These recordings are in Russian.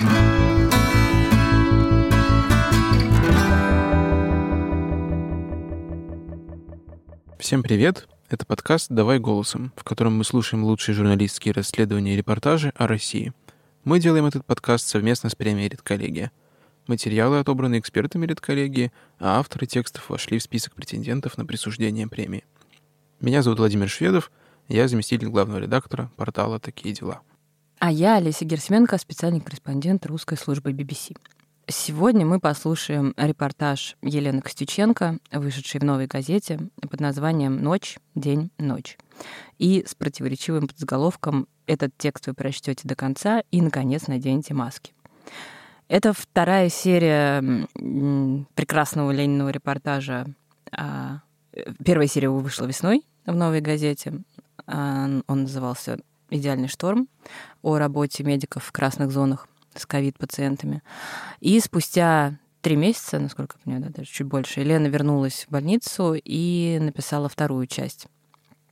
Всем привет! Это подкаст «Давай голосом», в котором мы слушаем лучшие журналистские расследования и репортажи о России. Мы делаем этот подкаст совместно с премией «Редколлегия». Материалы отобраны экспертами редколлегии, а авторы текстов вошли в список претендентов на присуждение премии. Меня зовут Владимир Шведов, я заместитель главного редактора портала «Такие дела». А я Олеся Герсменко, специальный корреспондент русской службы BBC. Сегодня мы послушаем репортаж Елены Костюченко, вышедший в новой газете под названием «Ночь, день, ночь». И с противоречивым подзаголовком «Этот текст вы прочтете до конца и, наконец, наденете маски». Это вторая серия прекрасного Лениного репортажа. А, первая серия вышла весной в «Новой газете». А, он назывался «Идеальный шторм» о работе медиков в красных зонах с ковид-пациентами. И спустя три месяца, насколько я понимаю, да, даже чуть больше, Елена вернулась в больницу и написала вторую часть.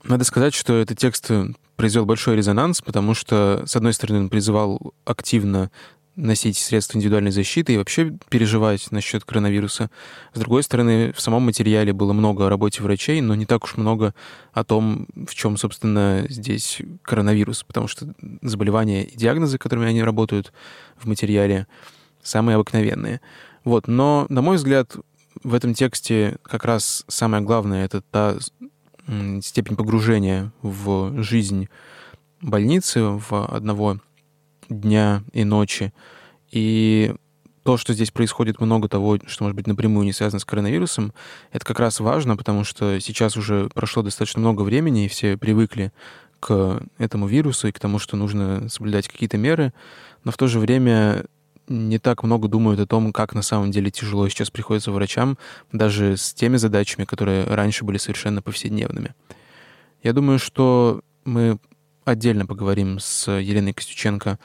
Надо сказать, что этот текст произвел большой резонанс, потому что, с одной стороны, он призывал активно носить средства индивидуальной защиты и вообще переживать насчет коронавируса. С другой стороны, в самом материале было много о работе врачей, но не так уж много о том, в чем, собственно, здесь коронавирус, потому что заболевания и диагнозы, которыми они работают в материале, самые обыкновенные. Вот. Но, на мой взгляд, в этом тексте как раз самое главное — это та степень погружения в жизнь больницы, в одного дня и ночи. И то, что здесь происходит много того, что, может быть, напрямую не связано с коронавирусом, это как раз важно, потому что сейчас уже прошло достаточно много времени, и все привыкли к этому вирусу и к тому, что нужно соблюдать какие-то меры, но в то же время не так много думают о том, как на самом деле тяжело сейчас приходится врачам, даже с теми задачами, которые раньше были совершенно повседневными. Я думаю, что мы отдельно поговорим с Еленой Костюченко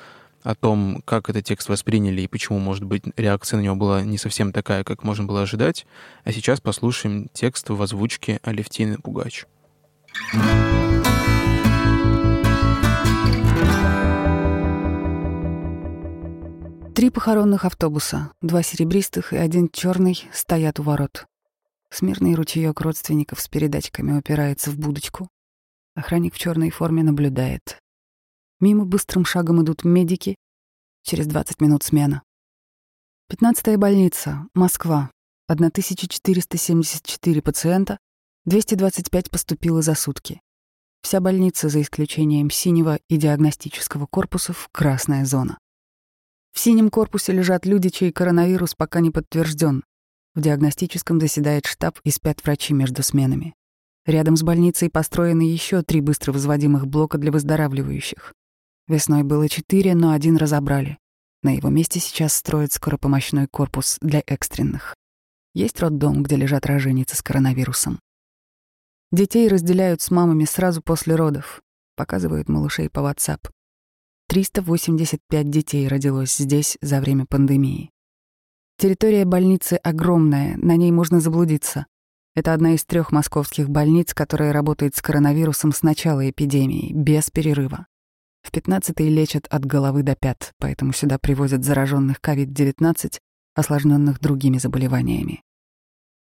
о том, как этот текст восприняли и почему, может быть, реакция на него была не совсем такая, как можно было ожидать. А сейчас послушаем текст в озвучке Алевтины Пугач. Три похоронных автобуса, два серебристых и один черный, стоят у ворот. Смирный ручеек родственников с передатчиками упирается в будочку. Охранник в черной форме наблюдает. Мимо быстрым шагом идут медики. Через 20 минут смена. Пятнадцатая больница, Москва. 1474 пациента, 225 поступило за сутки. Вся больница, за исключением синего и диагностического корпусов, красная зона. В синем корпусе лежат люди, чей коронавирус пока не подтвержден. В диагностическом заседает штаб и спят врачи между сменами. Рядом с больницей построены еще три быстро возводимых блока для выздоравливающих. Весной было четыре, но один разобрали. На его месте сейчас строят скоропомощной корпус для экстренных. Есть роддом, где лежат роженицы с коронавирусом. Детей разделяют с мамами сразу после родов. Показывают малышей по WhatsApp. 385 детей родилось здесь за время пандемии. Территория больницы огромная, на ней можно заблудиться. Это одна из трех московских больниц, которая работает с коронавирусом с начала эпидемии, без перерыва. В 15-й лечат от головы до пят, поэтому сюда привозят зараженных COVID-19, осложненных другими заболеваниями.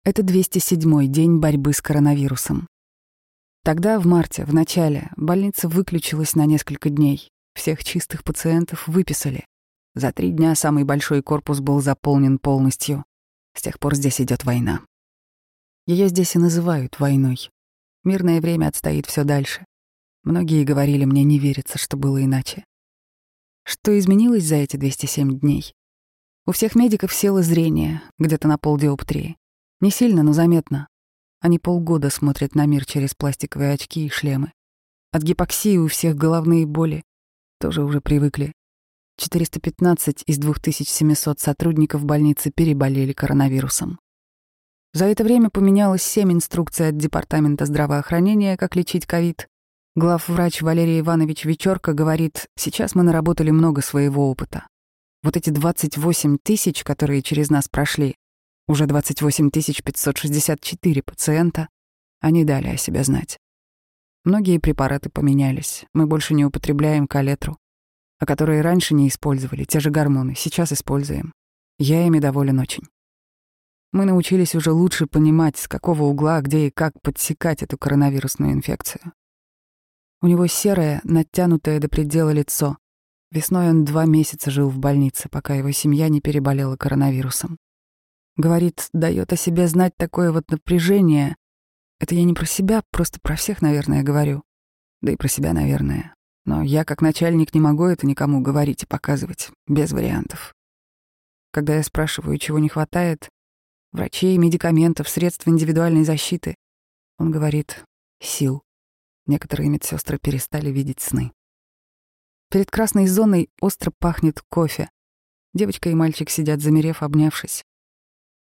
Это 207-й день борьбы с коронавирусом. Тогда, в марте, в начале, больница выключилась на несколько дней. Всех чистых пациентов выписали. За три дня самый большой корпус был заполнен полностью. С тех пор здесь идет война. Ее здесь и называют войной. Мирное время отстоит все дальше. Многие говорили, мне не верится, что было иначе. Что изменилось за эти 207 дней? У всех медиков село зрение, где-то на полдиоптрии. Не сильно, но заметно. Они полгода смотрят на мир через пластиковые очки и шлемы. От гипоксии у всех головные боли. Тоже уже привыкли. 415 из 2700 сотрудников больницы переболели коронавирусом. За это время поменялось семь инструкций от Департамента здравоохранения, как лечить ковид. Главврач Валерий Иванович Вечерка говорит, сейчас мы наработали много своего опыта. Вот эти 28 тысяч, которые через нас прошли, уже 28 564 пациента, они дали о себе знать. Многие препараты поменялись. Мы больше не употребляем калетру. а которые раньше не использовали, те же гормоны, сейчас используем. Я ими доволен очень. Мы научились уже лучше понимать, с какого угла, где и как подсекать эту коронавирусную инфекцию. У него серое, натянутое до предела лицо. Весной он два месяца жил в больнице, пока его семья не переболела коронавирусом. Говорит, дает о себе знать такое вот напряжение. Это я не про себя, просто про всех, наверное, говорю. Да и про себя, наверное. Но я, как начальник, не могу это никому говорить и показывать, без вариантов. Когда я спрашиваю, чего не хватает, врачей, медикаментов, средств индивидуальной защиты, он говорит «сил». Некоторые медсестры перестали видеть сны. Перед красной зоной остро пахнет кофе. Девочка и мальчик сидят, замерев, обнявшись.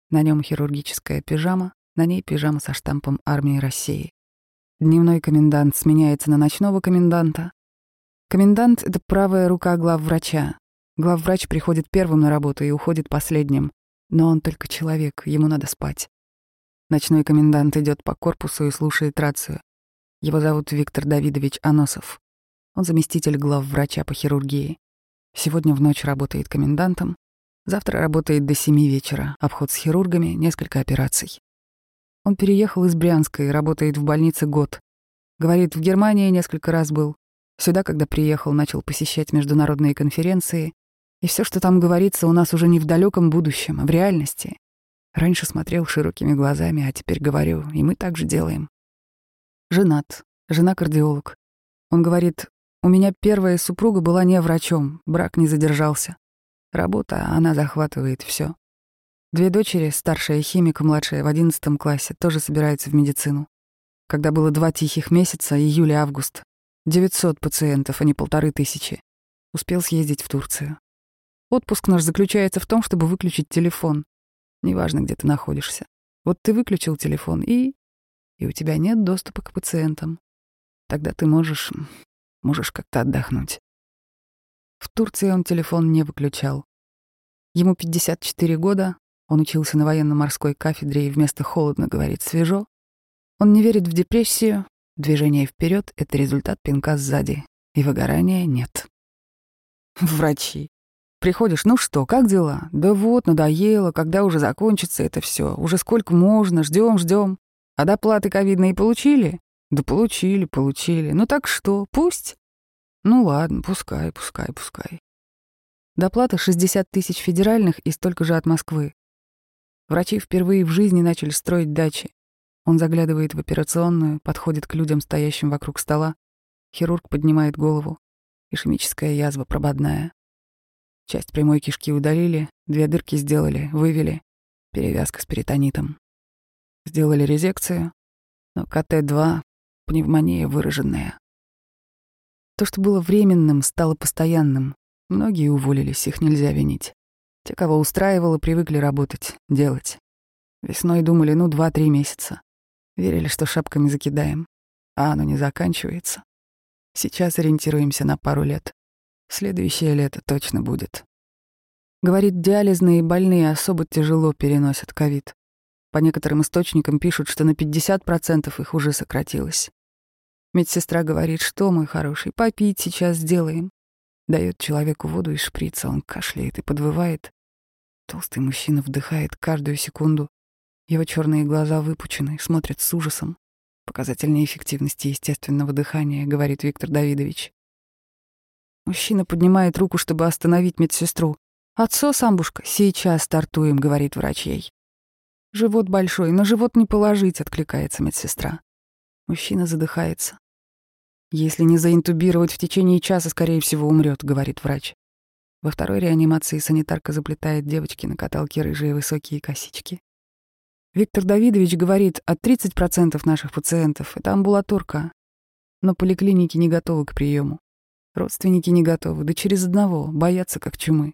На нем хирургическая пижама, на ней пижама со штампом армии России. Дневной комендант сменяется на ночного коменданта. Комендант — это правая рука главврача. Главврач приходит первым на работу и уходит последним. Но он только человек, ему надо спать. Ночной комендант идет по корпусу и слушает рацию. Его зовут Виктор Давидович Аносов. Он заместитель главврача по хирургии. Сегодня в ночь работает комендантом. Завтра работает до семи вечера. Обход с хирургами, несколько операций. Он переехал из Брянска и работает в больнице год. Говорит, в Германии несколько раз был. Сюда, когда приехал, начал посещать международные конференции. И все, что там говорится, у нас уже не в далеком будущем, а в реальности. Раньше смотрел широкими глазами, а теперь говорю, и мы так же делаем. Женат, жена кардиолог. Он говорит, у меня первая супруга была не врачом, брак не задержался. Работа, она захватывает все. Две дочери, старшая химик, младшая в одиннадцатом классе, тоже собираются в медицину. Когда было два тихих месяца, июль и август, 900 пациентов, а не полторы тысячи. Успел съездить в Турцию. Отпуск наш заключается в том, чтобы выключить телефон. Неважно, где ты находишься. Вот ты выключил телефон, и и у тебя нет доступа к пациентам. Тогда ты можешь... можешь как-то отдохнуть. В Турции он телефон не выключал. Ему 54 года, он учился на военно-морской кафедре и вместо «холодно» говорит «свежо». Он не верит в депрессию, движение вперед — это результат пинка сзади, и выгорания нет. Врачи. Приходишь, ну что, как дела? Да вот, надоело, когда уже закончится это все, уже сколько можно, ждем, ждем. А доплаты ковидные получили? Да получили, получили. Ну так что, пусть? Ну ладно, пускай, пускай, пускай. Доплата 60 тысяч федеральных и столько же от Москвы. Врачи впервые в жизни начали строить дачи. Он заглядывает в операционную, подходит к людям, стоящим вокруг стола. Хирург поднимает голову. Ишемическая язва прободная. Часть прямой кишки удалили, две дырки сделали, вывели. Перевязка с перитонитом. Сделали резекцию, но КТ-2 — пневмония выраженная. То, что было временным, стало постоянным. Многие уволились, их нельзя винить. Те, кого устраивало, привыкли работать, делать. Весной думали, ну, два-три месяца. Верили, что шапками закидаем. А оно не заканчивается. Сейчас ориентируемся на пару лет. Следующее лето точно будет. Говорит, диализные больные особо тяжело переносят ковид. По некоторым источникам пишут, что на 50% их уже сократилось. Медсестра говорит, что, мой хороший, попить сейчас сделаем. Дает человеку воду из шприца, он кашляет и подвывает. Толстый мужчина вдыхает каждую секунду. Его черные глаза выпучены, смотрят с ужасом. Показатель неэффективности естественного дыхания, говорит Виктор Давидович. Мужчина поднимает руку, чтобы остановить медсестру. «Отцо, самбушка, сейчас стартуем», — говорит врач ей. «Живот большой, но живот не положить», — откликается медсестра. Мужчина задыхается. «Если не заинтубировать в течение часа, скорее всего, умрет», — говорит врач. Во второй реанимации санитарка заплетает девочке на каталке рыжие высокие косички. Виктор Давидович говорит, от 30% наших пациентов — это амбулаторка, но поликлиники не готовы к приему. Родственники не готовы, да через одного, боятся как чумы.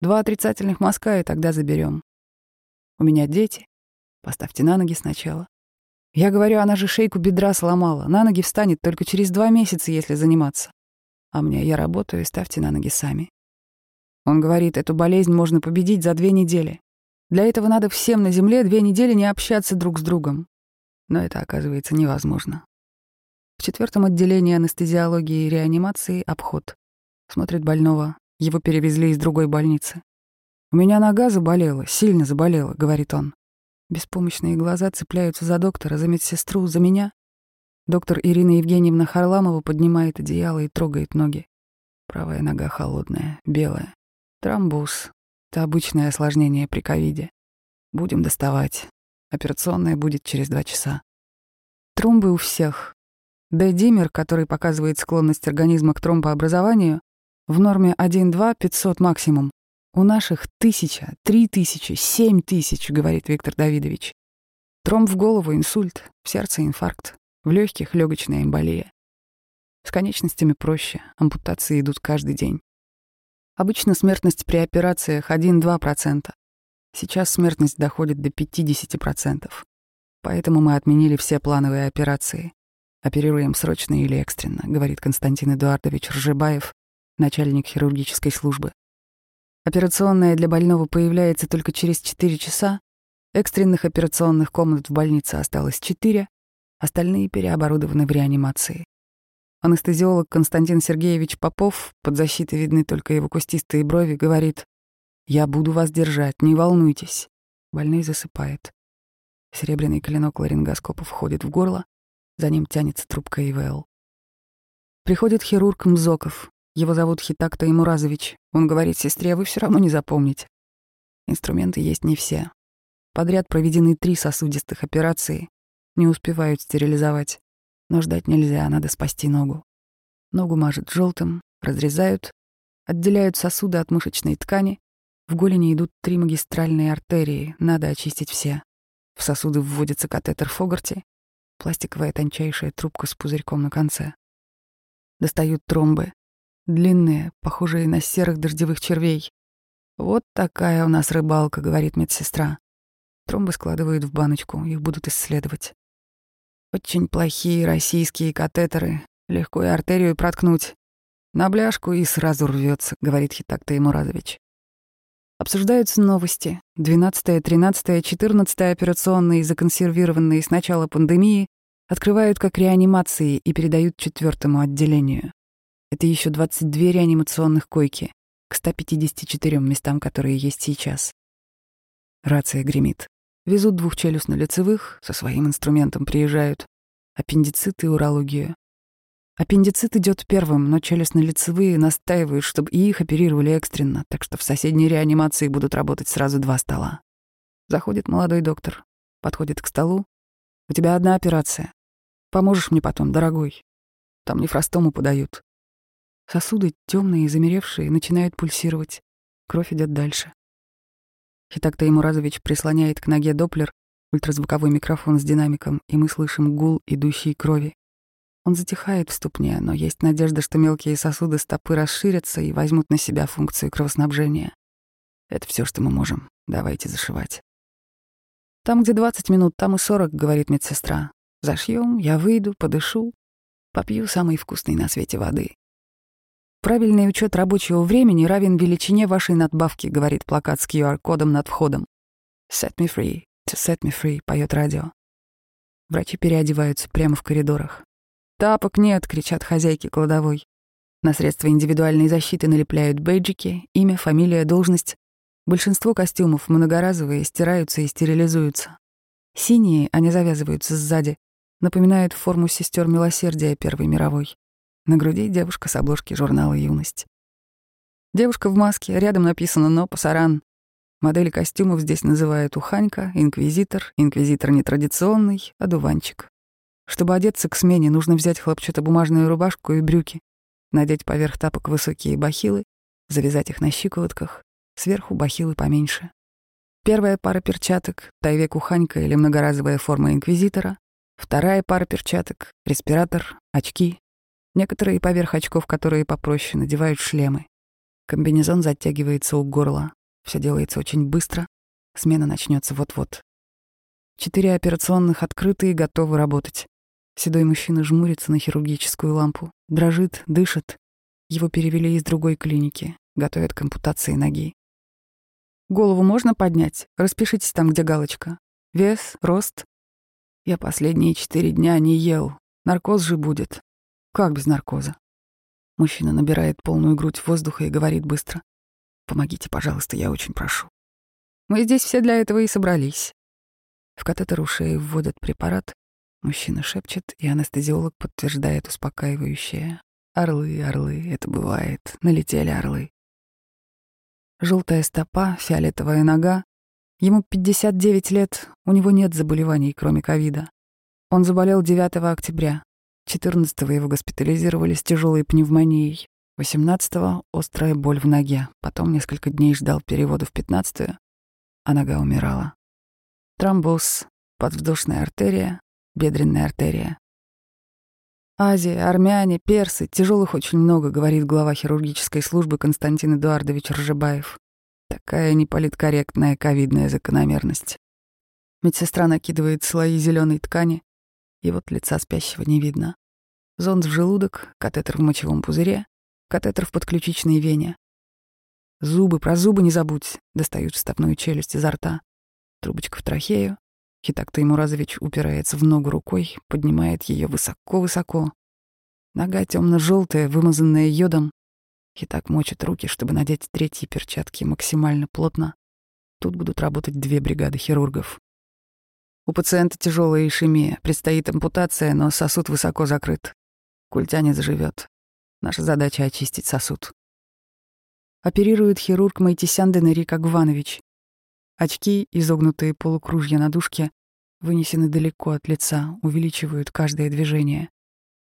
Два отрицательных мазка, и тогда заберем. У меня дети. Поставьте на ноги сначала. Я говорю, она же шейку бедра сломала. На ноги встанет только через два месяца, если заниматься. А мне я работаю, ставьте на ноги сами. Он говорит, эту болезнь можно победить за две недели. Для этого надо всем на Земле две недели не общаться друг с другом. Но это оказывается невозможно. В четвертом отделении анестезиологии и реанимации обход. Смотрит больного. Его перевезли из другой больницы. «У меня нога заболела, сильно заболела», — говорит он. Беспомощные глаза цепляются за доктора, за медсестру, за меня. Доктор Ирина Евгеньевна Харламова поднимает одеяло и трогает ноги. Правая нога холодная, белая. Тромбоз. Это обычное осложнение при ковиде. Будем доставать. Операционная будет через два часа. Тромбы у всех. Д-димер, который показывает склонность организма к тромбообразованию, в норме 1-2 500 максимум. У наших тысяча, три тысячи, семь тысяч, говорит Виктор Давидович. Тромб в голову, инсульт, в сердце инфаркт, в легких легочная эмболия. С конечностями проще, ампутации идут каждый день. Обычно смертность при операциях 1-2%. Сейчас смертность доходит до 50%. Поэтому мы отменили все плановые операции. Оперируем срочно или экстренно, говорит Константин Эдуардович Ржебаев, начальник хирургической службы. Операционная для больного появляется только через 4 часа. Экстренных операционных комнат в больнице осталось 4, остальные переоборудованы в реанимации. Анестезиолог Константин Сергеевич Попов, под защитой видны только его кустистые брови, говорит «Я буду вас держать, не волнуйтесь». Больной засыпает. Серебряный клинок ларингоскопа входит в горло, за ним тянется трубка ИВЛ. Приходит хирург Мзоков, его зовут Хитакта Имуразович. Он говорит сестре, вы все равно не запомните. Инструменты есть не все. Подряд проведены три сосудистых операции. Не успевают стерилизовать. Но ждать нельзя, надо спасти ногу. Ногу мажут желтым, разрезают, отделяют сосуды от мышечной ткани. В голени идут три магистральные артерии, надо очистить все. В сосуды вводится катетер Фогарти, пластиковая тончайшая трубка с пузырьком на конце. Достают тромбы, длинные, похожие на серых дождевых червей. «Вот такая у нас рыбалка», — говорит медсестра. Тромбы складывают в баночку, их будут исследовать. Очень плохие российские катетеры, легко и артерию проткнуть. На бляшку и сразу рвется, говорит Хитакта Имуразович. Обсуждаются новости. 12-я, 13-я, 14-я операционные, законсервированные с начала пандемии, открывают как реанимации и передают четвертому отделению. Это еще 22 реанимационных койки к 154 местам, которые есть сейчас. Рация гремит. Везут двух челюстно-лицевых, со своим инструментом приезжают. Аппендицит и урологию. Аппендицит идет первым, но челюстно-лицевые настаивают, чтобы и их оперировали экстренно, так что в соседней реанимации будут работать сразу два стола. Заходит молодой доктор, подходит к столу. «У тебя одна операция. Поможешь мне потом, дорогой? Там нефростому подают. Сосуды, темные и замеревшие, начинают пульсировать. Кровь идет дальше. Хитакта Имуразович прислоняет к ноге доплер, ультразвуковой микрофон с динамиком, и мы слышим гул идущей крови. Он затихает в ступне, но есть надежда, что мелкие сосуды стопы расширятся и возьмут на себя функцию кровоснабжения. Это все, что мы можем. Давайте зашивать. Там, где 20 минут, там и 40, говорит медсестра. Зашьем, я выйду, подышу, попью самой вкусной на свете воды. Правильный учет рабочего времени равен величине вашей надбавки, говорит плакат с QR-кодом над входом. Set me free, to set me free, поет радио. Врачи переодеваются прямо в коридорах. Тапок нет, кричат хозяйки кладовой. На средства индивидуальной защиты налепляют бейджики, имя, фамилия, должность. Большинство костюмов многоразовые, стираются и стерилизуются. Синие, они завязываются сзади, напоминают форму сестер милосердия Первой мировой. На груди девушка с обложки журнала «Юность». Девушка в маске, рядом написано «Но Пасаран». Модели костюмов здесь называют уханька, инквизитор, инквизитор нетрадиционный, одуванчик. Чтобы одеться к смене, нужно взять хлопчатобумажную рубашку и брюки, надеть поверх тапок высокие бахилы, завязать их на щиколотках, сверху бахилы поменьше. Первая пара перчаток — тайвек уханька или многоразовая форма инквизитора. Вторая пара перчаток — респиратор, очки, Некоторые поверх очков, которые попроще, надевают шлемы. Комбинезон затягивается у горла. Все делается очень быстро. Смена начнется вот-вот. Четыре операционных открыты и готовы работать. Седой мужчина жмурится на хирургическую лампу, дрожит, дышит. Его перевели из другой клиники, готовят к ампутации ноги. Голову можно поднять? Распишитесь там, где галочка. Вес, рост. Я последние четыре дня не ел. Наркоз же будет. Как без наркоза? Мужчина набирает полную грудь воздуха и говорит быстро. «Помогите, пожалуйста, я очень прошу». «Мы здесь все для этого и собрались». В катетер у шеи вводят препарат, мужчина шепчет, и анестезиолог подтверждает успокаивающее. «Орлы, орлы, это бывает, налетели орлы». Желтая стопа, фиолетовая нога. Ему 59 лет, у него нет заболеваний, кроме ковида. Он заболел 9 октября. 14-го его госпитализировали с тяжелой пневмонией. 18-го — острая боль в ноге. Потом несколько дней ждал перевода в 15-ю, а нога умирала. Тромбоз, подвздошная артерия, бедренная артерия. Азия, армяне, персы, тяжелых очень много, говорит глава хирургической службы Константин Эдуардович Ржебаев. Такая неполиткорректная ковидная закономерность. Медсестра накидывает слои зеленой ткани, и вот лица спящего не видно. Зонд в желудок, катетер в мочевом пузыре, катетер в подключичной вене. Зубы, про зубы не забудь, достают вставную челюсть изо рта. Трубочка в трахею, Хитак Таймуразович упирается в ногу рукой, поднимает ее высоко-высоко. Нога темно-желтая, вымазанная йодом. Хитак мочит руки, чтобы надеть третьи перчатки максимально плотно. Тут будут работать две бригады хирургов. У пациента тяжелая ишемия, предстоит ампутация, но сосуд высоко закрыт. Культя не заживет. Наша задача — очистить сосуд. Оперирует хирург Майтисян Денерик Агванович. Очки, изогнутые полукружья на дужке, вынесены далеко от лица, увеличивают каждое движение.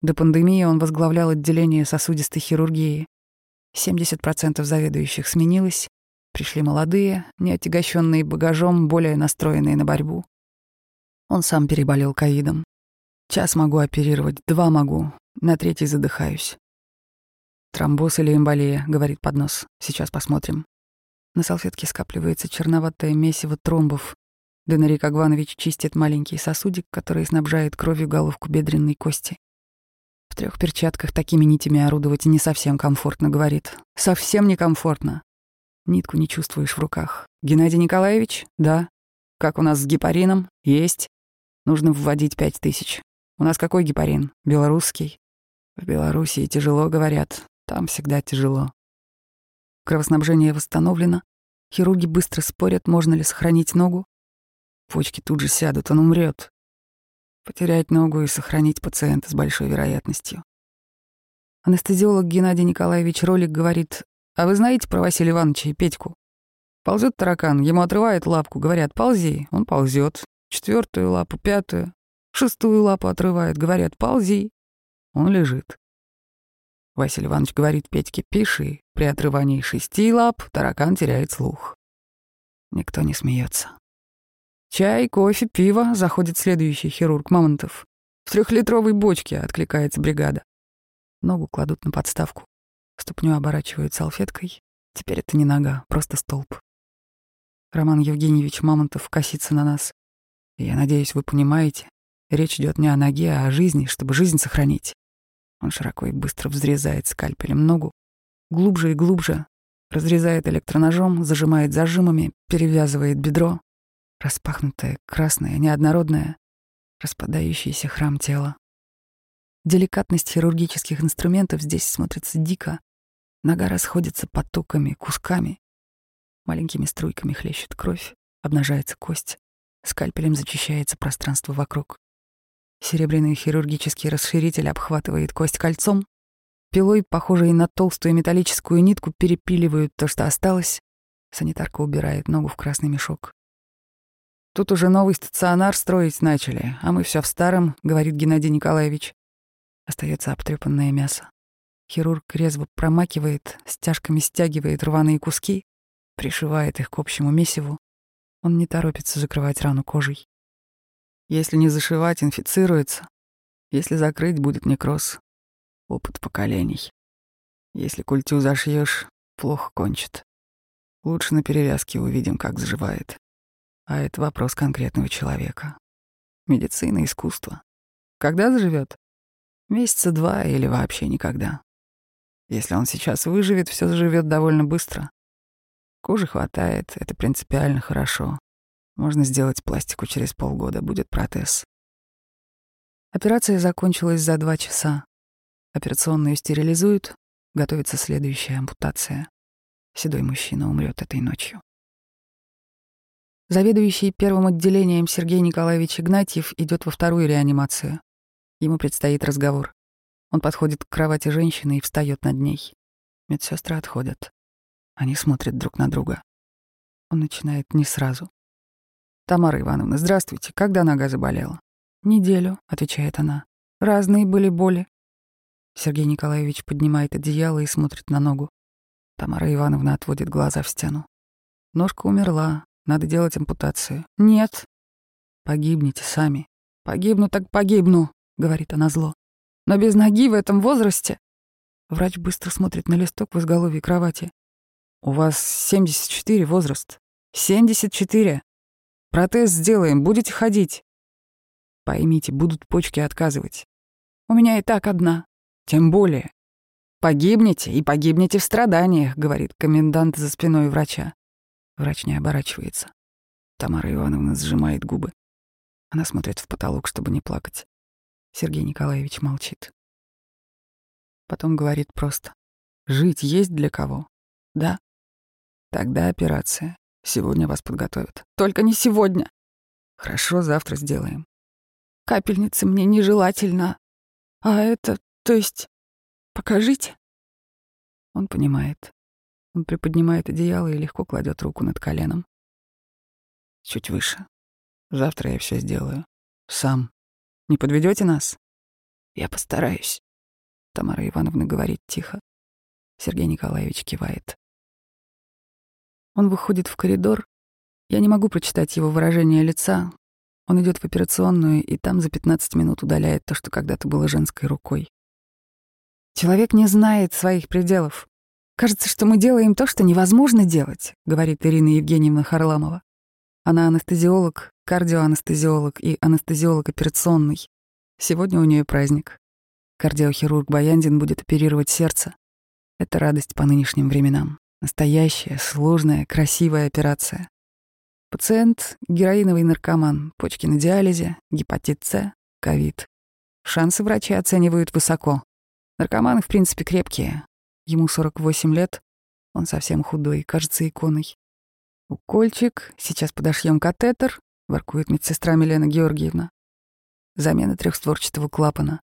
До пандемии он возглавлял отделение сосудистой хирургии. 70% заведующих сменилось, пришли молодые, не отягощенные багажом, более настроенные на борьбу. Он сам переболел ковидом. Час могу оперировать, два могу, на третий задыхаюсь. Тромбоз или эмболия, говорит поднос. Сейчас посмотрим. На салфетке скапливается черноватое месиво тромбов. Денарик Агванович чистит маленький сосудик, который снабжает кровью головку бедренной кости. В трех перчатках такими нитями орудовать не совсем комфортно, говорит. Совсем некомфортно. Нитку не чувствуешь в руках. Геннадий Николаевич? Да. Как у нас с гепарином? Есть. Нужно вводить пять тысяч. У нас какой гепарин? Белорусский. В Белоруссии тяжело, говорят. Там всегда тяжело. Кровоснабжение восстановлено. Хирурги быстро спорят, можно ли сохранить ногу. Почки тут же сядут, он умрет. Потерять ногу и сохранить пациента с большой вероятностью. Анестезиолог Геннадий Николаевич Ролик говорит, «А вы знаете про Василия Ивановича и Петьку? Ползет таракан, ему отрывает лапку, говорят, ползи, он ползет. Четвертую лапу, пятую, шестую лапу отрывает, говорят, ползи. Он лежит. Василий Иванович говорит Петьке, пиши. При отрывании шести лап таракан теряет слух. Никто не смеется. Чай, кофе, пиво, заходит следующий хирург Мамонтов. В трехлитровой бочке откликается бригада. Ногу кладут на подставку. Ступню оборачивают салфеткой. Теперь это не нога, просто столб. Роман Евгеньевич Мамонтов косится на нас. Я надеюсь, вы понимаете, речь идет не о ноге, а о жизни, чтобы жизнь сохранить. Он широко и быстро взрезает скальпелем ногу, глубже и глубже, разрезает электроножом, зажимает зажимами, перевязывает бедро. Распахнутое, красное, неоднородное, распадающийся храм тела. Деликатность хирургических инструментов здесь смотрится дико. Нога расходится потоками, кусками. Маленькими струйками хлещет кровь, обнажается кость. Скальпелем зачищается пространство вокруг. Серебряный хирургический расширитель обхватывает кость кольцом. Пилой, похожей на толстую металлическую нитку, перепиливают то, что осталось. Санитарка убирает ногу в красный мешок. «Тут уже новый стационар строить начали, а мы все в старом», — говорит Геннадий Николаевич. Остается обтрепанное мясо. Хирург резво промакивает, стяжками стягивает рваные куски, пришивает их к общему месиву. Он не торопится закрывать рану кожей. Если не зашивать, инфицируется. Если закрыть, будет некроз. Опыт поколений. Если культю зашьешь, плохо кончит. Лучше на перевязке увидим, как заживает. А это вопрос конкретного человека. Медицина, искусство. Когда заживет? Месяца два или вообще никогда. Если он сейчас выживет, все заживет довольно быстро. Кожи хватает, это принципиально хорошо. Можно сделать пластику через полгода, будет протез. Операция закончилась за два часа. Операционную стерилизуют, Готовится следующая ампутация. Седой мужчина умрет этой ночью. Заведующий первым отделением Сергей Николаевич Игнатьев идет во вторую реанимацию. Ему предстоит разговор. Он подходит к кровати женщины и встает над ней. Медсестры отходят. Они смотрят друг на друга. Он начинает не сразу. «Тамара Ивановна, здравствуйте. Когда нога заболела?» «Неделю», — отвечает она. «Разные были боли». Сергей Николаевич поднимает одеяло и смотрит на ногу. Тамара Ивановна отводит глаза в стену. Ножка умерла, надо делать ампутацию. Нет. Погибнете сами. Погибну так погибну, говорит она зло. Но без ноги в этом возрасте. Врач быстро смотрит на листок в изголовье кровати. У вас 74 возраст. 74. Протез сделаем, будете ходить. Поймите, будут почки отказывать. У меня и так одна. Тем более. Погибнете и погибнете в страданиях, говорит комендант за спиной врача. Врач не оборачивается. Тамара Ивановна сжимает губы. Она смотрит в потолок, чтобы не плакать. Сергей Николаевич молчит. Потом говорит просто. «Жить есть для кого?» «Да». «Тогда операция. Сегодня вас подготовят». «Только не сегодня». «Хорошо, завтра сделаем». «Капельницы мне нежелательно. А это, то есть, покажите?» Он понимает. Он приподнимает одеяло и легко кладет руку над коленом. Чуть выше. Завтра я все сделаю. Сам. Не подведете нас? Я постараюсь. Тамара Ивановна говорит тихо. Сергей Николаевич кивает. Он выходит в коридор. Я не могу прочитать его выражение лица. Он идет в операционную, и там за 15 минут удаляет то, что когда-то было женской рукой. Человек не знает своих пределов. «Кажется, что мы делаем то, что невозможно делать», — говорит Ирина Евгеньевна Харламова. Она анестезиолог, кардиоанестезиолог и анестезиолог операционный. Сегодня у нее праздник. Кардиохирург Баяндин будет оперировать сердце. Это радость по нынешним временам. Настоящая, сложная, красивая операция. Пациент — героиновый наркоман, почки на диализе, гепатит С, ковид. Шансы врачи оценивают высоко. Наркоманы, в принципе, крепкие, Ему 48 лет, он совсем худой, кажется иконой. Укольчик, сейчас подошьем катетер, воркует медсестра Милена Георгиевна. Замена трехстворчатого клапана.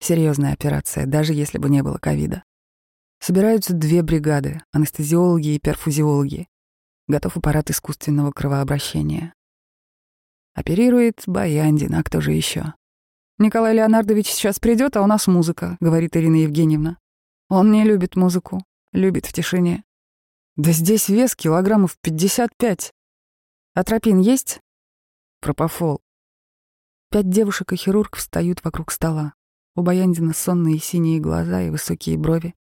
Серьезная операция, даже если бы не было ковида. Собираются две бригады — анестезиологи и перфузиологи. Готов аппарат искусственного кровообращения. Оперирует Баяндин, а кто же еще? «Николай Леонардович сейчас придет, а у нас музыка», — говорит Ирина Евгеньевна. Он не любит музыку, любит в тишине. Да здесь вес килограммов 55. Атропин есть? Пропофол. Пять девушек и хирург встают вокруг стола. У Баяндина сонные синие глаза и высокие брови.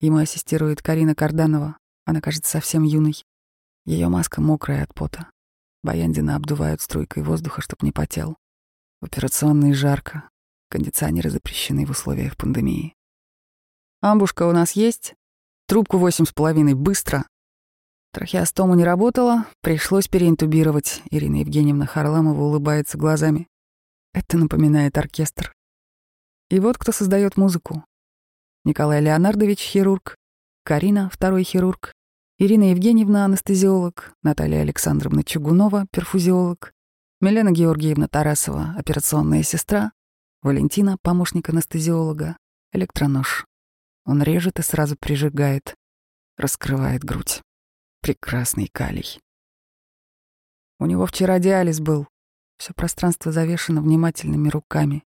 Ему ассистирует Карина Карданова. Она кажется совсем юной. Ее маска мокрая от пота. Баяндина обдувают струйкой воздуха, чтоб не потел. В операционной жарко. Кондиционеры запрещены в условиях пандемии. Амбушка у нас есть? Трубку восемь с половиной, быстро. Трахеостому не работала, пришлось переинтубировать. Ирина Евгеньевна Харламова улыбается глазами. Это напоминает оркестр. И вот кто создает музыку. Николай Леонардович — хирург, Карина — второй хирург, Ирина Евгеньевна — анестезиолог, Наталья Александровна Чугунова — перфузиолог, Милена Георгиевна Тарасова — операционная сестра, Валентина — помощник анестезиолога, электронож. Он режет и сразу прижигает, раскрывает грудь. Прекрасный калий. У него вчера диализ был. Все пространство завешено внимательными руками.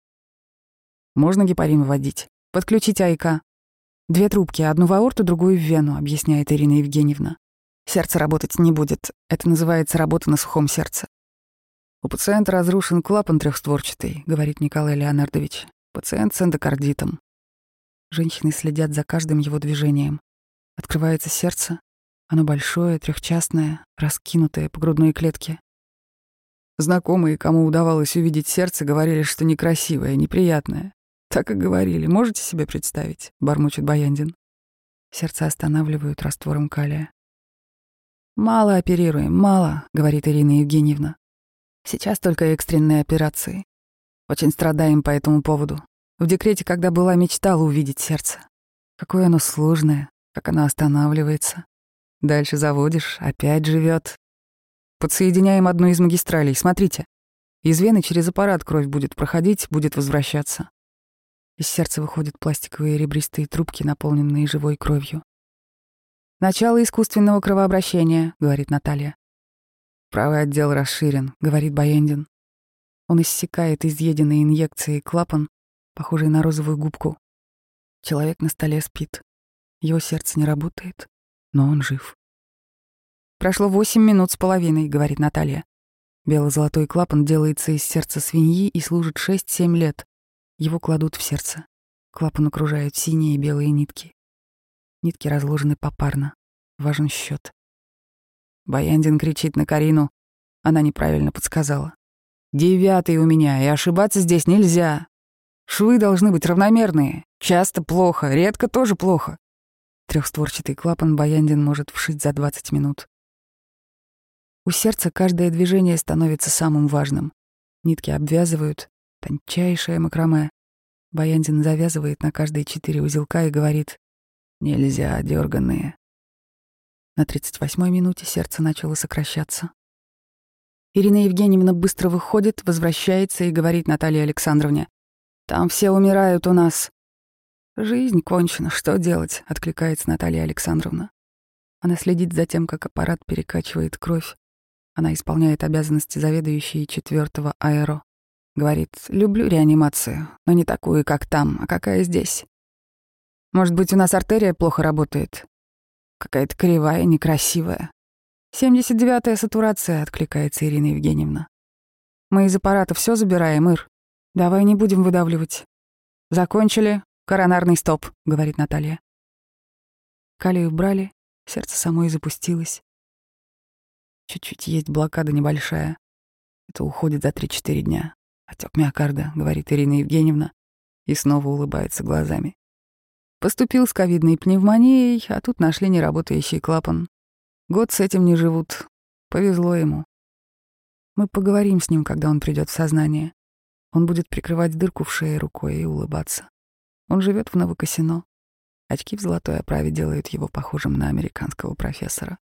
Можно гепарин вводить? Подключить АИК. Две трубки, одну в аорту, другую в вену, объясняет Ирина Евгеньевна. Сердце работать не будет. Это называется работа на сухом сердце. У пациента разрушен клапан трехстворчатый, говорит Николай Леонардович. Пациент с эндокардитом. Женщины следят за каждым его движением. Открывается сердце. Оно большое, трехчастное, раскинутое по грудной клетке. Знакомые, кому удавалось увидеть сердце, говорили, что некрасивое, неприятное. Так и говорили. Можете себе представить? Бормочет Баяндин. Сердце останавливают раствором калия. «Мало оперируем, мало», — говорит Ирина Евгеньевна. «Сейчас только экстренные операции. Очень страдаем по этому поводу. В декрете, когда была, мечтала увидеть сердце. Какое оно сложное, как оно останавливается. Дальше заводишь, опять живет. Подсоединяем одну из магистралей, смотрите. Из вены через аппарат кровь будет проходить, будет возвращаться. Из сердца выходят пластиковые ребристые трубки, наполненные живой кровью. «Начало искусственного кровообращения», — говорит Наталья. «Правый отдел расширен», — говорит Баяндин. Он иссекает изъеденные инъекции клапан, похожий на розовую губку. Человек на столе спит. Его сердце не работает, но он жив. «Прошло восемь минут с половиной», — говорит Наталья. Бело-золотой клапан делается из сердца свиньи и служит шесть-семь лет. Его кладут в сердце. Клапан окружают синие и белые нитки. Нитки разложены попарно. Важен счет. Баяндин кричит на Карину. Она неправильно подсказала. «Девятый у меня, и ошибаться здесь нельзя. Швы должны быть равномерные. Часто плохо, редко тоже плохо». Трехстворчатый клапан Баяндин может вшить за 20 минут. У сердца каждое движение становится самым важным. Нитки обвязывают, тончайшее макраме. Баяндин завязывает на каждые четыре узелка и говорит Нельзя, дерганные. На 38-й минуте сердце начало сокращаться. Ирина Евгеньевна быстро выходит, возвращается и говорит Наталье Александровне. «Там все умирают у нас». «Жизнь кончена, что делать?» — откликается Наталья Александровна. Она следит за тем, как аппарат перекачивает кровь. Она исполняет обязанности заведующей четвертого аэро. Говорит, люблю реанимацию, но не такую, как там, а какая здесь. Может быть, у нас артерия плохо работает? Какая-то кривая, некрасивая. 79-я сатурация, откликается Ирина Евгеньевна. Мы из аппарата все забираем, Ир. Давай не будем выдавливать. Закончили. Коронарный стоп, говорит Наталья. Калию брали, сердце само и запустилось. Чуть-чуть есть блокада небольшая. Это уходит за 3-4 дня. Отек миокарда, говорит Ирина Евгеньевна, и снова улыбается глазами. Поступил с ковидной пневмонией, а тут нашли неработающий клапан. Год с этим не живут. Повезло ему. Мы поговорим с ним, когда он придет в сознание. Он будет прикрывать дырку в шее рукой и улыбаться. Он живет в Новокосино. Очки в золотой оправе делают его похожим на американского профессора.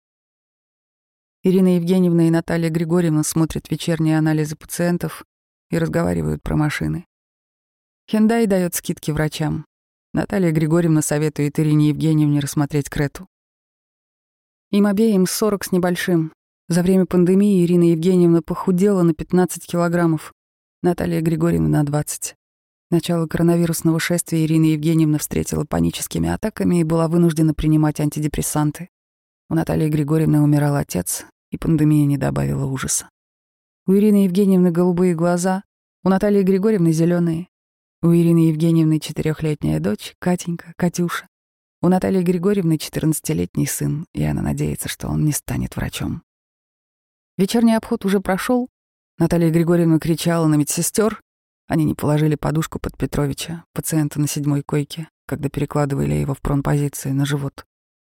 Ирина Евгеньевна и Наталья Григорьевна смотрят вечерние анализы пациентов и разговаривают про машины. Хендай дает скидки врачам. Наталья Григорьевна советует Ирине Евгеньевне рассмотреть Крету. Им обеим 40 с небольшим. За время пандемии Ирина Евгеньевна похудела на 15 килограммов, Наталья Григорьевна на 20. Начало коронавирусного шествия Ирина Евгеньевна встретила паническими атаками и была вынуждена принимать антидепрессанты. У Натальи Григорьевны умирал отец, и пандемия не добавила ужаса. У Ирины Евгеньевны голубые глаза, у Натальи Григорьевны зеленые. У Ирины Евгеньевны четырехлетняя дочь, Катенька, Катюша. У Натальи Григорьевны четырнадцатилетний сын, и она надеется, что он не станет врачом. Вечерний обход уже прошел. Наталья Григорьевна кричала на медсестер. Они не положили подушку под Петровича, пациента на седьмой койке, когда перекладывали его в пронпозиции на живот.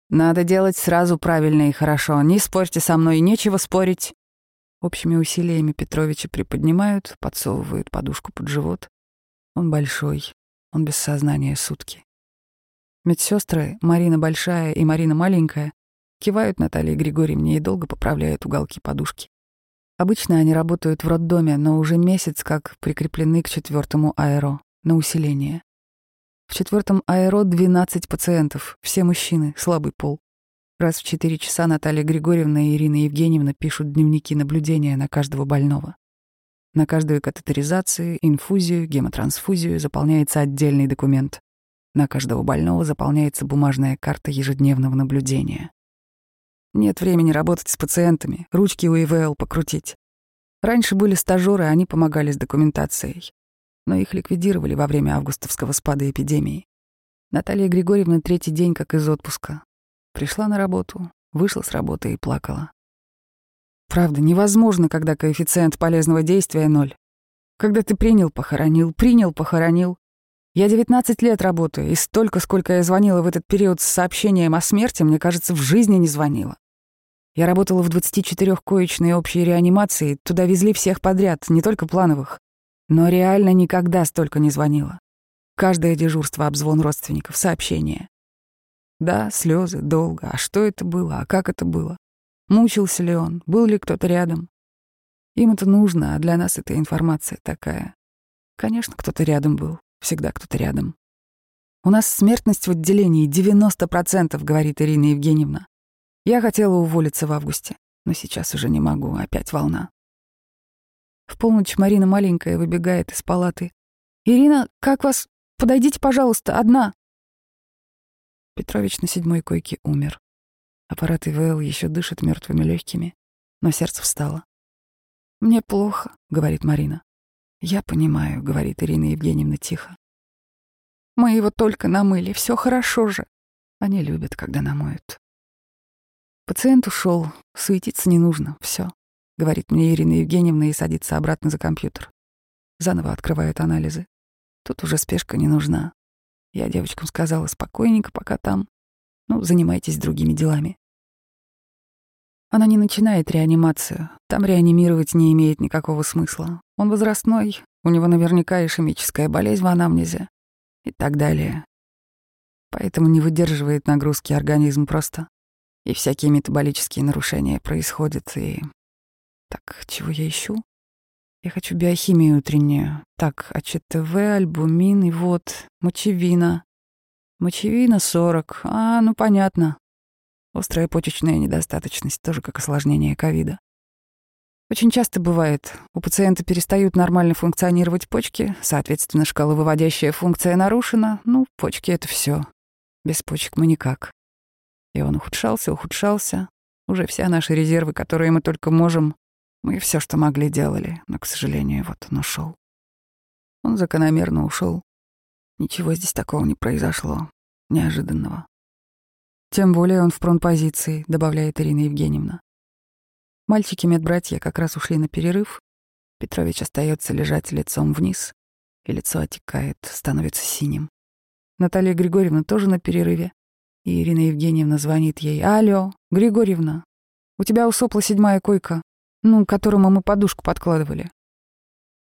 «Надо делать сразу правильно и хорошо. Не спорьте со мной, нечего спорить». Общими усилиями Петровича приподнимают, подсовывают подушку под живот. Он большой, он без сознания сутки. Медсестры, Марина Большая и Марина Маленькая, кивают Наталье Григорьевне и долго поправляют уголки подушки. Обычно они работают в роддоме, но уже месяц как прикреплены к четвертому аэро, на усиление. В четвертом аэро 12 пациентов, все мужчины, слабый пол. Раз в 4 часа Наталья Григорьевна и Ирина Евгеньевна пишут дневники наблюдения на каждого больного. На каждую катетеризацию, инфузию, гемотрансфузию заполняется отдельный документ. На каждого больного заполняется бумажная карта ежедневного наблюдения. Нет времени работать с пациентами, ручки у ИВЛ покрутить. Раньше были стажеры, они помогали с документацией. Но их ликвидировали во время августовского спада эпидемии. Наталья Григорьевна третий день как из отпуска. Пришла на работу, вышла с работы и плакала. Правда, невозможно, когда коэффициент полезного действия ноль. Когда ты принял, похоронил, принял, похоронил. Я 19 лет работаю, и столько, сколько я звонила в этот период с сообщением о смерти, мне кажется, в жизни не звонила. Я работала в 24-коечной общей реанимации, туда везли всех подряд, не только плановых. Но реально никогда столько не звонила. Каждое дежурство — обзвон родственников, сообщение. Да, слезы, долго. А что это было? А как это было? Мучился ли он? Был ли кто-то рядом? Им это нужно, а для нас эта информация такая. Конечно, кто-то рядом был. Всегда кто-то рядом. У нас смертность в отделении 90%, говорит Ирина Евгеньевна. Я хотела уволиться в августе, но сейчас уже не могу, опять волна. В полночь Марина маленькая выбегает из палаты. «Ирина, как вас? Подойдите, пожалуйста, одна!» Петрович на седьмой койке умер. Аппарат ИВЛ еще дышит мертвыми легкими, но сердце встало. «Мне плохо», — говорит Марина. «Я понимаю», — говорит Ирина Евгеньевна тихо. «Мы его только намыли, все хорошо же». Они любят, когда намоют. Пациент ушел, суетиться не нужно, все, говорит мне Ирина Евгеньевна и садится обратно за компьютер. Заново открывают анализы. Тут уже спешка не нужна. Я девочкам сказала спокойненько, пока там. Ну, занимайтесь другими делами. Она не начинает реанимацию. Там реанимировать не имеет никакого смысла. Он возрастной, у него наверняка ишемическая болезнь в анамнезе и так далее. Поэтому не выдерживает нагрузки организм просто. И всякие метаболические нарушения происходят, и... Так, чего я ищу? Я хочу биохимию утреннюю. Так, АЧТВ, альбумин и вот, мочевина. Мочевина 40. А, ну понятно. Острая почечная недостаточность, тоже как осложнение ковида. Очень часто бывает, у пациента перестают нормально функционировать почки, соответственно, шкаловыводящая функция нарушена. Ну, почки — это все. Без почек мы никак. И он ухудшался, ухудшался. Уже все наши резервы, которые мы только можем, мы все, что могли, делали, но, к сожалению, вот он ушел. Он закономерно ушел. Ничего здесь такого не произошло, неожиданного. Тем более он в пронпозиции, добавляет Ирина Евгеньевна. Мальчики-медбратья как раз ушли на перерыв. Петрович остается лежать лицом вниз, и лицо отекает, становится синим. Наталья Григорьевна тоже на перерыве, и Ирина Евгеньевна звонит ей. «Алло, Григорьевна, у тебя усопла седьмая койка ну, которому мы подушку подкладывали.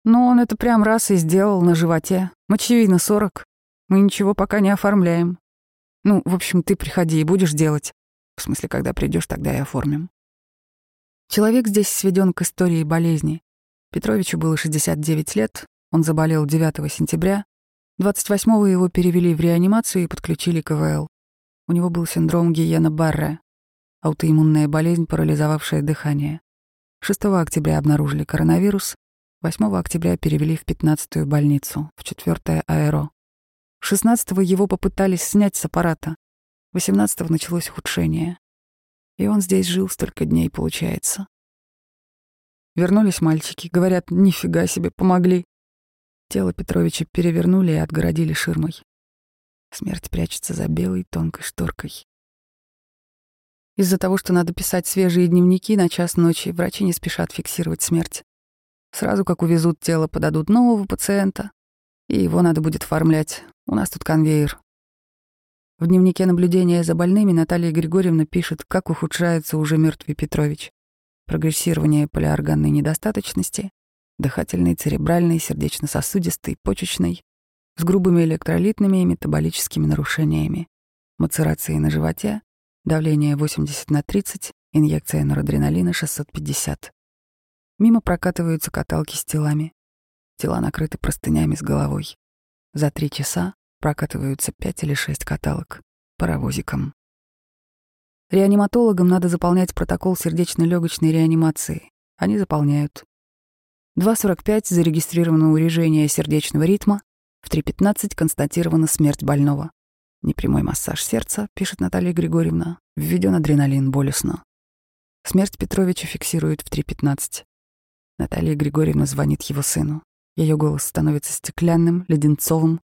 Но он это прям раз и сделал на животе. Мочевина сорок. Мы ничего пока не оформляем. Ну, в общем, ты приходи и будешь делать. В смысле, когда придешь, тогда и оформим. Человек здесь сведен к истории болезни. Петровичу было 69 лет, он заболел 9 сентября. 28-го его перевели в реанимацию и подключили к КВЛ. У него был синдром Гиена Барре, аутоиммунная болезнь, парализовавшая дыхание. 6 октября обнаружили коронавирус, 8 октября перевели в 15-ю больницу, в 4 аэро. 16-го его попытались снять с аппарата, 18-го началось ухудшение. И он здесь жил столько дней, получается. Вернулись мальчики, говорят, нифига себе, помогли. Тело Петровича перевернули и отгородили ширмой. Смерть прячется за белой тонкой шторкой. Из-за того, что надо писать свежие дневники на час ночи, врачи не спешат фиксировать смерть. Сразу как увезут тело, подадут нового пациента, и его надо будет оформлять. У нас тут конвейер. В дневнике наблюдения за больными Наталья Григорьевна пишет, как ухудшается уже мертвый Петрович. Прогрессирование полиорганной недостаточности, дыхательной, церебральной, сердечно-сосудистой, почечной, с грубыми электролитными и метаболическими нарушениями, мацерацией на животе, Давление 80 на 30, инъекция норадреналина 650. Мимо прокатываются каталки с телами. Тела накрыты простынями с головой. За три часа прокатываются пять или шесть каталок паровозиком. Реаниматологам надо заполнять протокол сердечно-легочной реанимации. Они заполняют. 2.45 зарегистрировано урежение сердечного ритма, в 3.15 констатирована смерть больного. Непрямой массаж сердца, пишет Наталья Григорьевна, введен адреналин болезненно. Смерть Петровича фиксирует в 3.15. Наталья Григорьевна звонит его сыну. Ее голос становится стеклянным, леденцовым.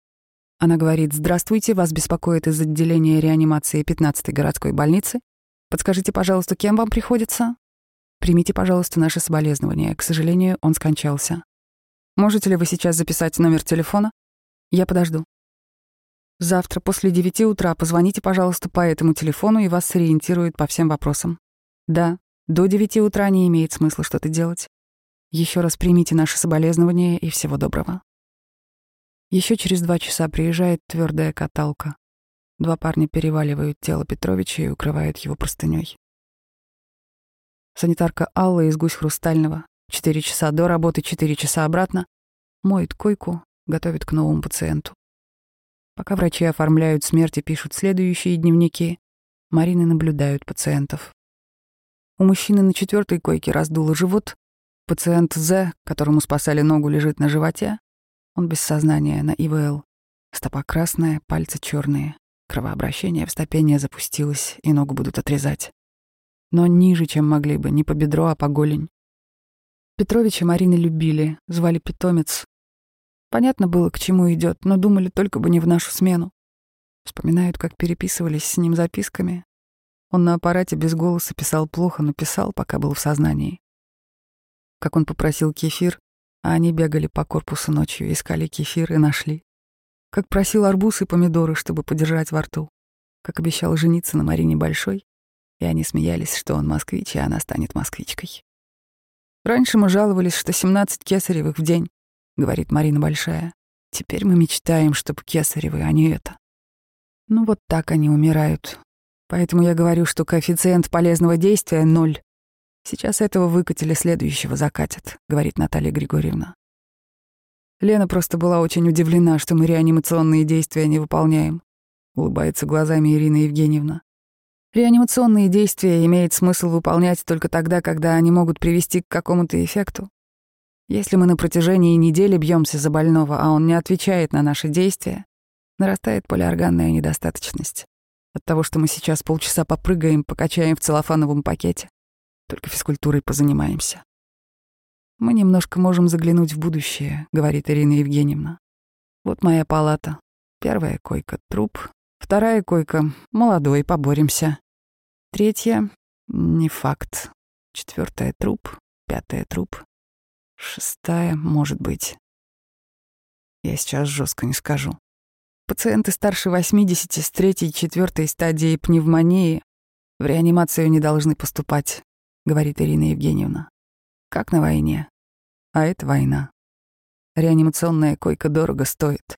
Она говорит «Здравствуйте, вас беспокоит из отделения реанимации 15-й городской больницы. Подскажите, пожалуйста, кем вам приходится? Примите, пожалуйста, наше соболезнование. К сожалению, он скончался. Можете ли вы сейчас записать номер телефона? Я подожду. Завтра после девяти утра позвоните, пожалуйста, по этому телефону, и вас сориентируют по всем вопросам. Да, до девяти утра не имеет смысла что-то делать. Еще раз примите наши соболезнования и всего доброго. Еще через два часа приезжает твердая каталка. Два парня переваливают тело Петровича и укрывают его простыней. Санитарка Алла из «Гусь Хрустального» четыре часа до работы, четыре часа обратно, моет койку, готовит к новому пациенту. Пока врачи оформляют смерть и пишут следующие дневники, Марины наблюдают пациентов. У мужчины на четвертой койке раздуло живот, пациент З, которому спасали ногу, лежит на животе, он без сознания на ИВЛ. Стопа красная, пальцы черные. Кровообращение в стопе не запустилось, и ногу будут отрезать. Но ниже, чем могли бы, не по бедро, а по голень. Петровича Марины любили, звали питомец. Понятно было, к чему идет, но думали только бы не в нашу смену. Вспоминают, как переписывались с ним записками. Он на аппарате без голоса писал плохо, но писал, пока был в сознании. Как он попросил кефир, а они бегали по корпусу ночью, искали кефир и нашли. Как просил арбуз и помидоры, чтобы подержать во рту. Как обещал жениться на Марине Большой, и они смеялись, что он москвич, и она станет москвичкой. «Раньше мы жаловались, что 17 кесаревых в день», — говорит Марина Большая. «Теперь мы мечтаем, чтобы кесаревы, а не это». Ну вот так они умирают. Поэтому я говорю, что коэффициент полезного действия — ноль. Сейчас этого выкатили, следующего закатят, говорит Наталья Григорьевна. Лена просто была очень удивлена, что мы реанимационные действия не выполняем. Улыбается глазами Ирина Евгеньевна. Реанимационные действия имеет смысл выполнять только тогда, когда они могут привести к какому-то эффекту. Если мы на протяжении недели бьемся за больного, а он не отвечает на наши действия, нарастает полиорганная недостаточность. От того, что мы сейчас полчаса попрыгаем, покачаем в целлофановом пакете, только физкультурой позанимаемся. «Мы немножко можем заглянуть в будущее», — говорит Ирина Евгеньевна. «Вот моя палата. Первая койка — труп. Вторая койка — молодой, поборемся. Третья — не факт. Четвертая — труп. Пятая — труп. Шестая — может быть. Я сейчас жестко не скажу. Пациенты старше 80 с третьей и четвертой стадией пневмонии в реанимацию не должны поступать, говорит Ирина Евгеньевна. Как на войне. А это война. Реанимационная койка дорого стоит.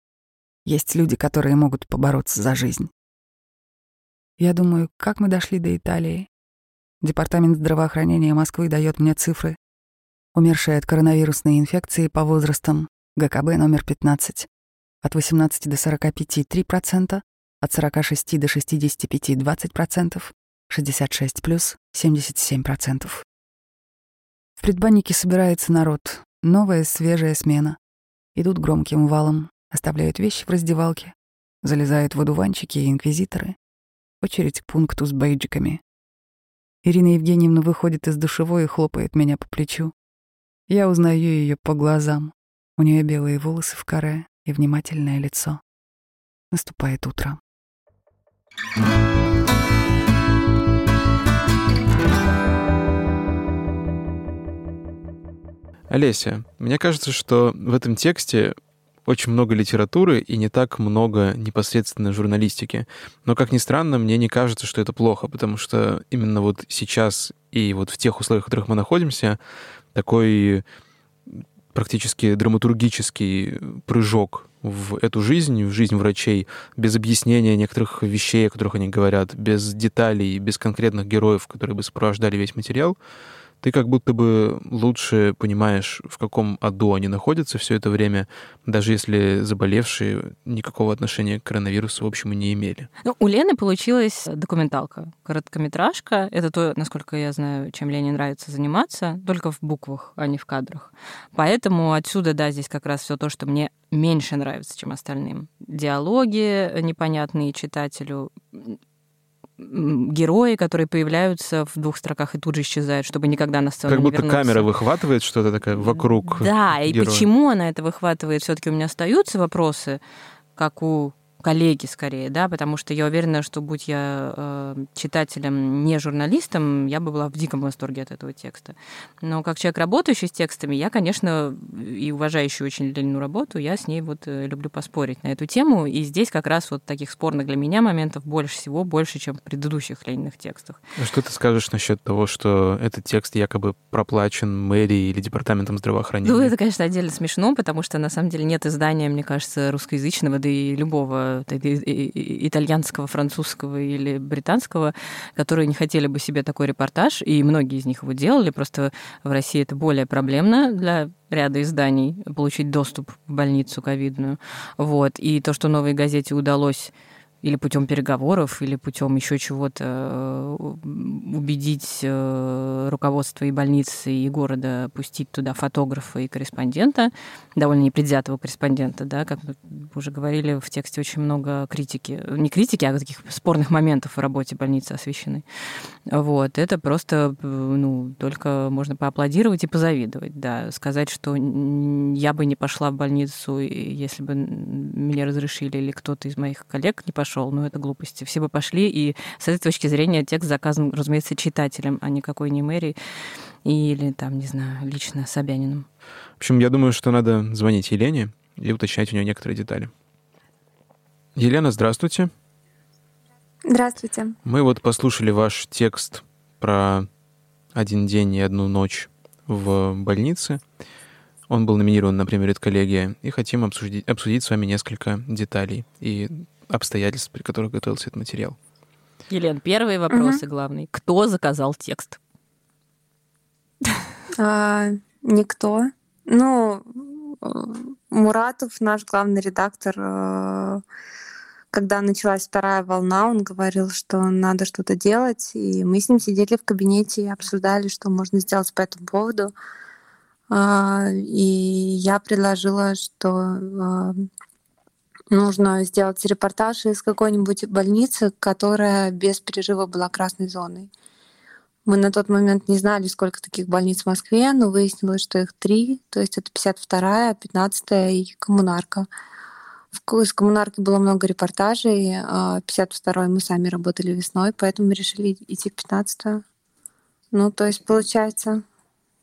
Есть люди, которые могут побороться за жизнь. Я думаю, как мы дошли до Италии? Департамент здравоохранения Москвы дает мне цифры. Умершие от коронавирусной инфекции по возрастам ГКБ номер 15. От 18 до 45 — 3%, от 46 до 65 — 20%, 66 плюс — 77%. В предбаннике собирается народ. Новая свежая смена. Идут громким валом, оставляют вещи в раздевалке. Залезают в одуванчики и инквизиторы. Очередь к пункту с бейджиками. Ирина Евгеньевна выходит из душевой и хлопает меня по плечу. Я узнаю ее по глазам. У нее белые волосы в каре и внимательное лицо. Наступает утро. Олеся, мне кажется, что в этом тексте очень много литературы и не так много непосредственно журналистики. Но, как ни странно, мне не кажется, что это плохо, потому что именно вот сейчас и вот в тех условиях, в которых мы находимся, такой практически драматургический прыжок в эту жизнь, в жизнь врачей, без объяснения некоторых вещей, о которых они говорят, без деталей, без конкретных героев, которые бы сопровождали весь материал, ты как будто бы лучше понимаешь, в каком аду они находятся все это время, даже если заболевшие никакого отношения к коронавирусу, в общем, и не имели. Ну, у Лены получилась документалка, короткометражка. Это то, насколько я знаю, чем Лене нравится заниматься, только в буквах, а не в кадрах. Поэтому отсюда, да, здесь как раз все то, что мне меньше нравится, чем остальным. Диалоги непонятные читателю, герои, которые появляются в двух строках и тут же исчезают, чтобы никогда на сцену как не будто вернуться. камера выхватывает что-то такое вокруг. Да, героя. и почему она это выхватывает, все-таки у меня остаются вопросы, как у коллеги скорее, да, потому что я уверена, что будь я э, читателем, не журналистом, я бы была в диком восторге от этого текста. Но как человек, работающий с текстами, я, конечно, и уважающий очень Ленину работу, я с ней вот э, люблю поспорить на эту тему, и здесь как раз вот таких спорных для меня моментов больше всего, больше, чем в предыдущих Лениных текстах. А Что ты скажешь насчет того, что этот текст якобы проплачен мэрией или департаментом здравоохранения? Ну, это, конечно, отдельно смешно, потому что на самом деле нет издания, мне кажется, русскоязычного, да и любого итальянского, французского или британского, которые не хотели бы себе такой репортаж, и многие из них его делали, просто в России это более проблемно для ряда изданий получить доступ в больницу ковидную. Вот. И то, что новой газете удалось или путем переговоров, или путем еще чего-то э, убедить э, руководство и больницы, и города пустить туда фотографа и корреспондента, довольно непредвзятого корреспондента, да, как мы уже говорили, в тексте очень много критики. Не критики, а таких спорных моментов в работе больницы освещены. Вот. Это просто, ну, только можно поаплодировать и позавидовать, да. Сказать, что я бы не пошла в больницу, если бы мне разрешили, или кто-то из моих коллег не пошел, пошел. Ну, это глупости. Все бы пошли, и с этой точки зрения текст заказан, разумеется, читателем, а никакой не мэрией или, там, не знаю, лично Собяниным. В общем, я думаю, что надо звонить Елене и уточнять у нее некоторые детали. Елена, здравствуйте. Здравствуйте. Мы вот послушали ваш текст про один день и одну ночь в больнице. Он был номинирован на премию «Редколлегия», и хотим обсудить, обсудить с вами несколько деталей и обстоятельств, при которых готовился этот материал. Елен, первый вопрос угу. и главный. Кто заказал текст? А, никто. Ну, Муратов, наш главный редактор, э, когда началась вторая волна, он говорил, что надо что-то делать, и мы с ним сидели в кабинете и обсуждали, что можно сделать по этому поводу. А, и я предложила, что э, нужно сделать репортаж из какой-нибудь больницы, которая без перерыва была красной зоной. Мы на тот момент не знали, сколько таких больниц в Москве, но выяснилось, что их три, то есть это 52-я, 15-я и коммунарка. В коммунарке было много репортажей, 52-й а мы сами работали весной, поэтому решили идти в 15-ю. Ну, то есть, получается,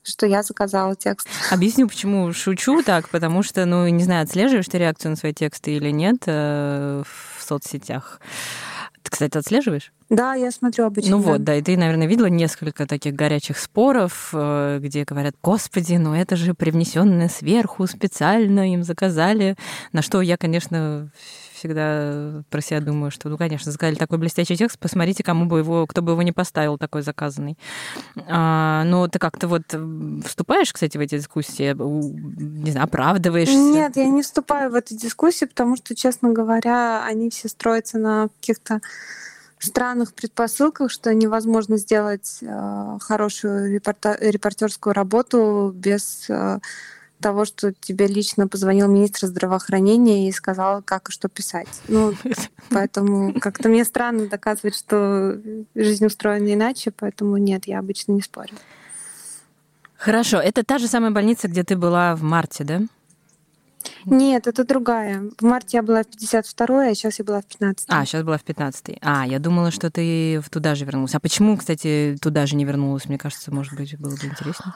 что я заказала текст. Объясню, почему шучу так, потому что, ну, не знаю, отслеживаешь ты реакцию на свои тексты или нет э, в соцсетях. Ты, кстати, отслеживаешь? Да, я смотрю обычно. Ну вот, да, и ты, наверное, видела несколько таких горячих споров, э, где говорят, господи, ну это же привнесенное сверху специально им заказали. На что я, конечно, всегда про себя думаю, что, ну, конечно, сказали такой блестящий текст, посмотрите, кому бы его, кто бы его не поставил такой заказанный. А, но ты как-то вот вступаешь, кстати, в эти дискуссии, не знаю, оправдываешься? Нет, я не вступаю в эти дискуссии, потому что, честно говоря, они все строятся на каких-то странных предпосылках, что невозможно сделать э, хорошую репортерскую работу без э, того, что тебе лично позвонил министр здравоохранения и сказал, как и что писать. Ну, поэтому как-то мне странно доказывать, что жизнь устроена иначе, поэтому нет, я обычно не спорю. Хорошо, это та же самая больница, где ты была в марте, да? Нет, это другая. В марте я была в 52-й, а сейчас я была в 15 А, сейчас была в 15 А, я думала, что ты туда же вернулась. А почему, кстати, туда же не вернулась? Мне кажется, может быть, было бы интересно.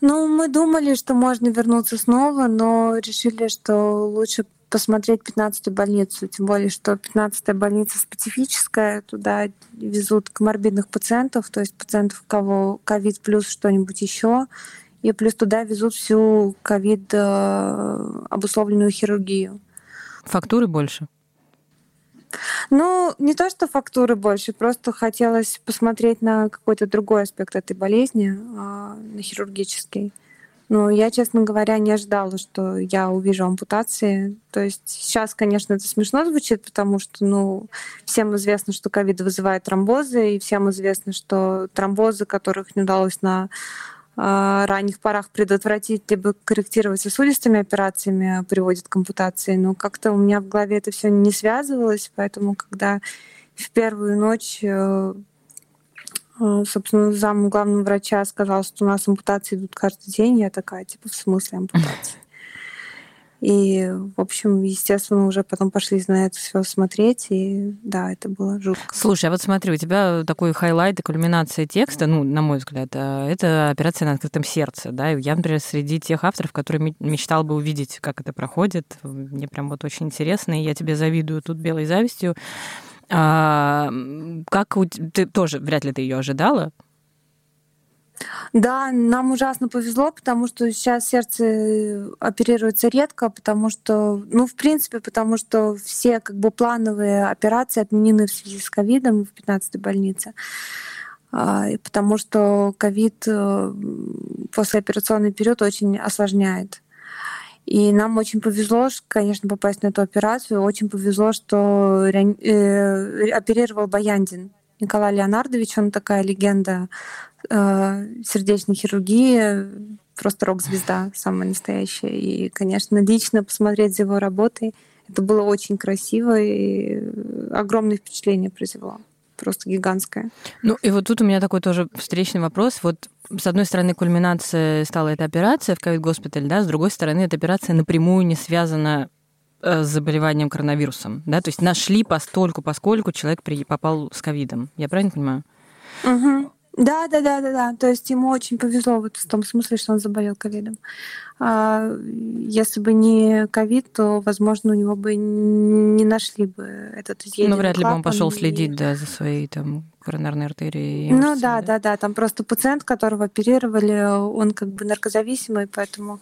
Ну, мы думали, что можно вернуться снова, но решили, что лучше посмотреть 15-ю больницу, тем более, что 15-я больница специфическая, туда везут коморбидных пациентов, то есть пациентов, у кого ковид плюс что-нибудь еще, и плюс туда везут всю ковид э, обусловленную хирургию. Фактуры больше? Ну, не то, что фактуры больше, просто хотелось посмотреть на какой-то другой аспект этой болезни, а, на хирургический. Но я, честно говоря, не ожидала, что я увижу ампутации. То есть сейчас, конечно, это смешно звучит, потому что, ну, всем известно, что ковид вызывает тромбозы, и всем известно, что тромбозы, которых не удалось на ранних порах предотвратить, либо корректировать сосудистыми операциями приводит к ампутации. Но как-то у меня в голове это все не связывалось, поэтому когда в первую ночь э, э, собственно, зам главного врача сказал, что у нас ампутации идут каждый день. Я такая, типа, в смысле ампутации? И, в общем, естественно, уже потом пошли на это все смотреть, и да, это было жутко. Слушай, а вот смотри, у тебя такой highlight и кульминация текста, ну, на мой взгляд, а, это операция на открытом сердце, да, я, например, среди тех авторов, которые мечтал бы увидеть, как это проходит, мне прям вот очень интересно, и я тебе завидую тут белой завистью. А, как у... ты тоже вряд ли ты ее ожидала? Да, нам ужасно повезло, потому что сейчас сердце оперируется редко, потому что, ну, в принципе, потому что все как бы плановые операции отменены в связи с ковидом в 15-й больнице. А, потому что ковид э, послеоперационный период очень осложняет. И нам очень повезло, конечно, попасть на эту операцию. Очень повезло, что э, оперировал Баяндин Николай Леонардович. Он такая легенда э, сердечной хирургии, просто рок-звезда самая настоящая. И, конечно, лично посмотреть за его работой, это было очень красиво и огромное впечатление произвело просто гигантская. Ну и вот тут у меня такой тоже встречный вопрос. Вот с одной стороны, кульминацией стала эта операция в ковид-госпитале, да, с другой стороны, эта операция напрямую не связана с заболеванием коронавирусом, да, то есть нашли постольку, поскольку человек попал с ковидом. Я правильно понимаю? Угу. Да, да, да, да, да. То есть ему очень повезло вот в том смысле, что он заболел ковидом. А если бы не ковид, то, возможно, у него бы не нашли бы этот Ну, вряд ли бы он пошел следить, да, за своей там коронарной артерией. Ну да, да, да, да. Там просто пациент, которого оперировали, он как бы наркозависимый, поэтому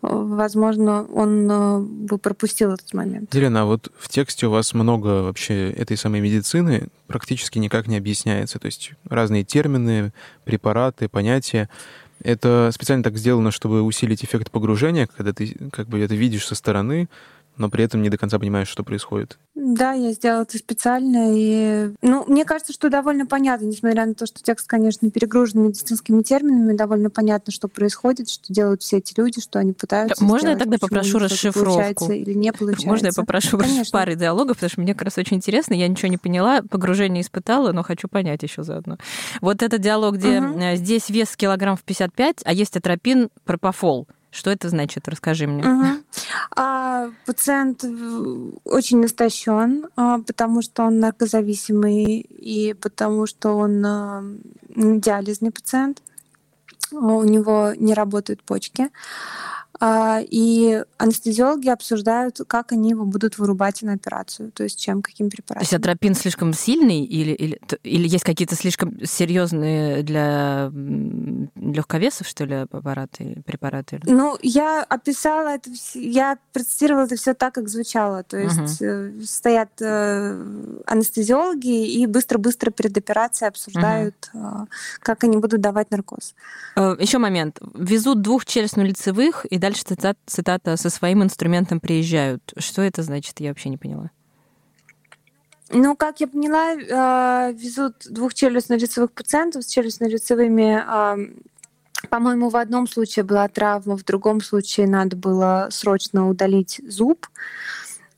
возможно, он э, бы пропустил этот момент. Елена, а вот в тексте у вас много вообще этой самой медицины, практически никак не объясняется. То есть разные термины, препараты, понятия. Это специально так сделано, чтобы усилить эффект погружения, когда ты как бы это видишь со стороны, но при этом не до конца понимаешь, что происходит. Да, я сделала это специально. И, ну, мне кажется, что довольно понятно, несмотря на то, что текст, конечно, перегружен медицинскими терминами, довольно понятно, что происходит, что делают все эти люди, что они пытаются Можно сделать, я тогда попрошу расшифровку? или не получается? Можно я попрошу конечно. пары диалогов, потому что мне как раз очень интересно. Я ничего не поняла, погружение испытала, но хочу понять еще заодно. Вот этот диалог, где угу. здесь вес килограмм в 55, а есть атропин пропофол. Что это значит? Расскажи мне. Угу. А, пациент очень истощен, а, потому что он наркозависимый и потому что он а, диализный пациент. У него не работают почки. А, и анестезиологи обсуждают, как они его будут вырубать на операцию, то есть чем, каким препаратом. То есть атропин слишком сильный или, или, или есть какие-то слишком серьезные для легковесов, что ли, аппараты, препараты? Ну, я описала это, я процитировала это все так, как звучало. То есть угу. стоят э, анестезиологи и быстро-быстро перед операцией обсуждают, угу. как они будут давать наркоз. Еще момент. Везут двух челюстно-лицевых и дальше цитата, цитата «со своим инструментом приезжают». Что это значит? Я вообще не поняла. Ну, как я поняла, э, везут двух челюстно-лицевых пациентов с челюстно-лицевыми по-моему, в одном случае была травма, в другом случае надо было срочно удалить зуб.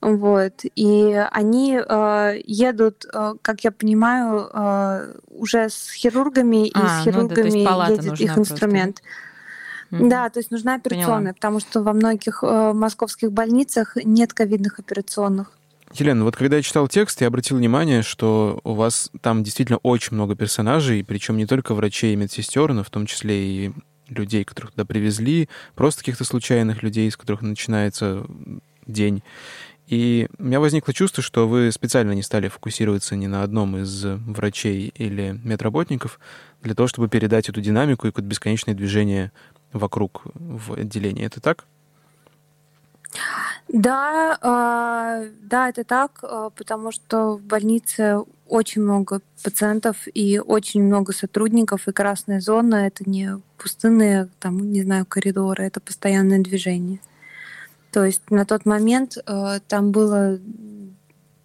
Вот. И они э, едут, э, как я понимаю, э, уже с хирургами, и а, с хирургами ну, да, едет их инструмент. Просто. Да, то есть нужна операционная, Поняла. потому что во многих э, московских больницах нет ковидных операционных. Елена, вот когда я читал текст, я обратил внимание, что у вас там действительно очень много персонажей, причем не только врачей и медсестер, но в том числе и людей, которых туда привезли, просто каких-то случайных людей, с которых начинается день. И у меня возникло чувство, что вы специально не стали фокусироваться ни на одном из врачей или медработников для того, чтобы передать эту динамику и какое-то бесконечное движение вокруг в отделении. Это так? Да, э, да, это так, э, потому что в больнице очень много пациентов и очень много сотрудников, и красная зона — это не пустынные, там, не знаю, коридоры, это постоянное движение. То есть на тот момент э, там было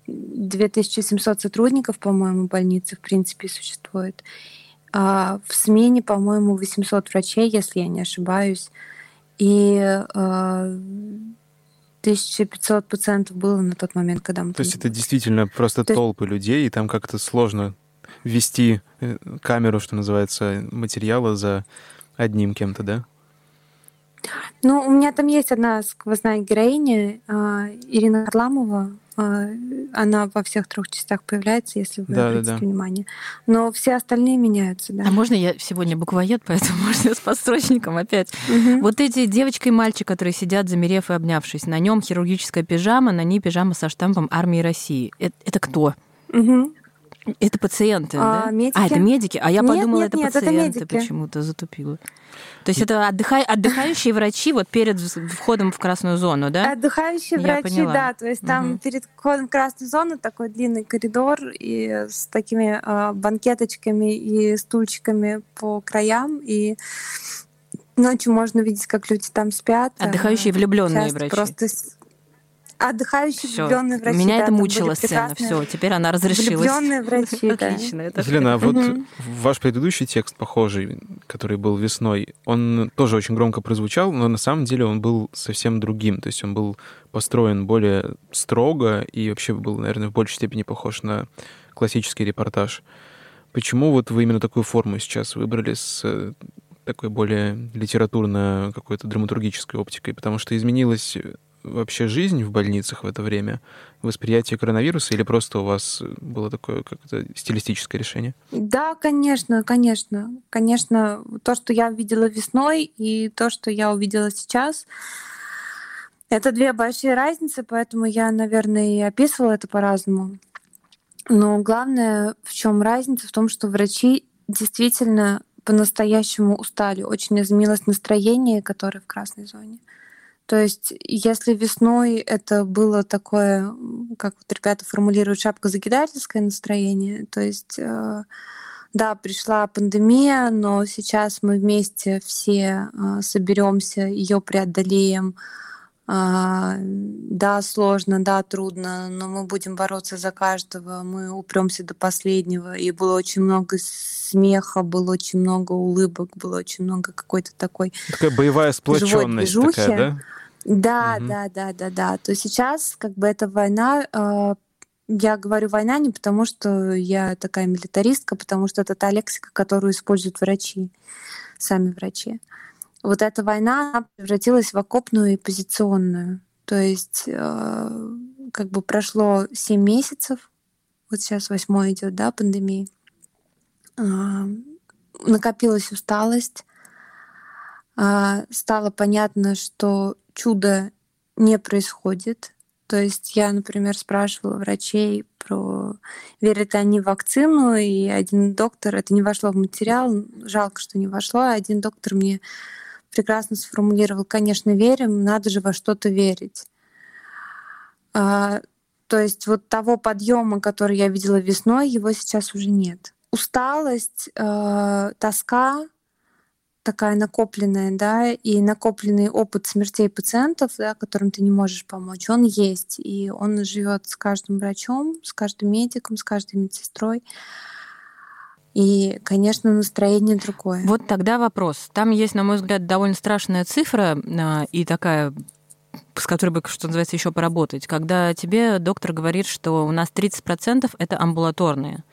2700 сотрудников, по-моему, больницы в принципе существует. А в смене, по-моему, 800 врачей, если я не ошибаюсь. И 1500 а, пациентов было на тот момент, когда мы... То есть это действительно просто То... толпы людей, и там как-то сложно вести э, камеру, что называется, материала за одним кем-то, да? Ну, у меня там есть одна сквозная героиня, а, Ирина Харламова. А, она во всех трех частях появляется, если вы да, обратите да, да. внимание. Но все остальные меняются, да. А можно я сегодня буквоед, поэтому можно с подсрочником опять? Угу. Вот эти девочка и мальчик, которые сидят, замерев и обнявшись, на нем хирургическая пижама, на ней пижама со штампом армии России. Это, это кто? Угу. Это пациенты, А, да? медики. А, это медики? А я Нет, подумала, нет, это нет, это пациенты медики. почему-то затупила. То есть это отдыхай- отдыхающие врачи вот перед входом в красную зону, да? Отдыхающие Я врачи, поняла. да, то есть там Мгм. перед входом в красную зону такой длинный коридор и с такими а, банкеточками и стульчиками по краям, и ночью можно видеть, как люди там спят. Отдыхающие влюбленные часто врачи. Просто отдыхающие Всё. влюбленные врачи. Меня да, это мучила сцена. Все, теперь она разрешилась. Влюбленные врачи. Отлично. Это Елена, а вот ваш предыдущий текст, похожий, который был весной, он тоже очень громко прозвучал, но на самом деле он был совсем другим. То есть он был построен более строго и вообще был, наверное, в большей степени похож на классический репортаж. Почему вот вы именно такую форму сейчас выбрали с э, такой более литературно какой-то драматургической оптикой? Потому что изменилась э, вообще жизнь в больницах в это время, восприятие коронавируса, или просто у вас было такое как-то стилистическое решение? Да, конечно, конечно. Конечно, то, что я увидела весной, и то, что я увидела сейчас, это две большие разницы, поэтому я, наверное, и описывала это по-разному. Но главное, в чем разница, в том, что врачи действительно по-настоящему устали. Очень изменилось настроение, которое в красной зоне. То есть, если весной это было такое, как вот ребята формулируют, шапкозакидательское настроение, то есть, э, да, пришла пандемия, но сейчас мы вместе все соберемся, ее преодолеем. А, Да, сложно, да, трудно, но мы будем бороться за каждого, мы упремся до последнего. И было очень много смеха, было очень много улыбок, было очень много какой-то такой Такая боевая сплоченность движухи. такая, да? да, Мгм. да, да, да, да. То сейчас как бы эта война, э, я говорю война не потому, что я такая милитаристка, потому что это та лексика, которую используют врачи, сами врачи. Вот эта война превратилась в окопную и позиционную. То есть э, как бы прошло 7 месяцев, вот сейчас восьмой идет, да, пандемии. А, накопилась усталость, а, стало понятно, что чудо не происходит. То есть я, например, спрашивала врачей про верят ли они в вакцину, и один доктор, это не вошло в материал, жалко, что не вошло, а один доктор мне прекрасно сформулировал, конечно, верим, надо же во что-то верить. А, то есть вот того подъема, который я видела весной, его сейчас уже нет. Усталость, э, тоска, такая накопленная, да, и накопленный опыт смертей пациентов, да, которым ты не можешь помочь, он есть, и он живет с каждым врачом, с каждым медиком, с каждой медсестрой. И, конечно, настроение другое. Вот тогда вопрос. Там есть, на мой взгляд, довольно страшная цифра а, и такая с которой бы, что называется, еще поработать. Когда тебе доктор говорит, что у нас 30% это амбулаторные.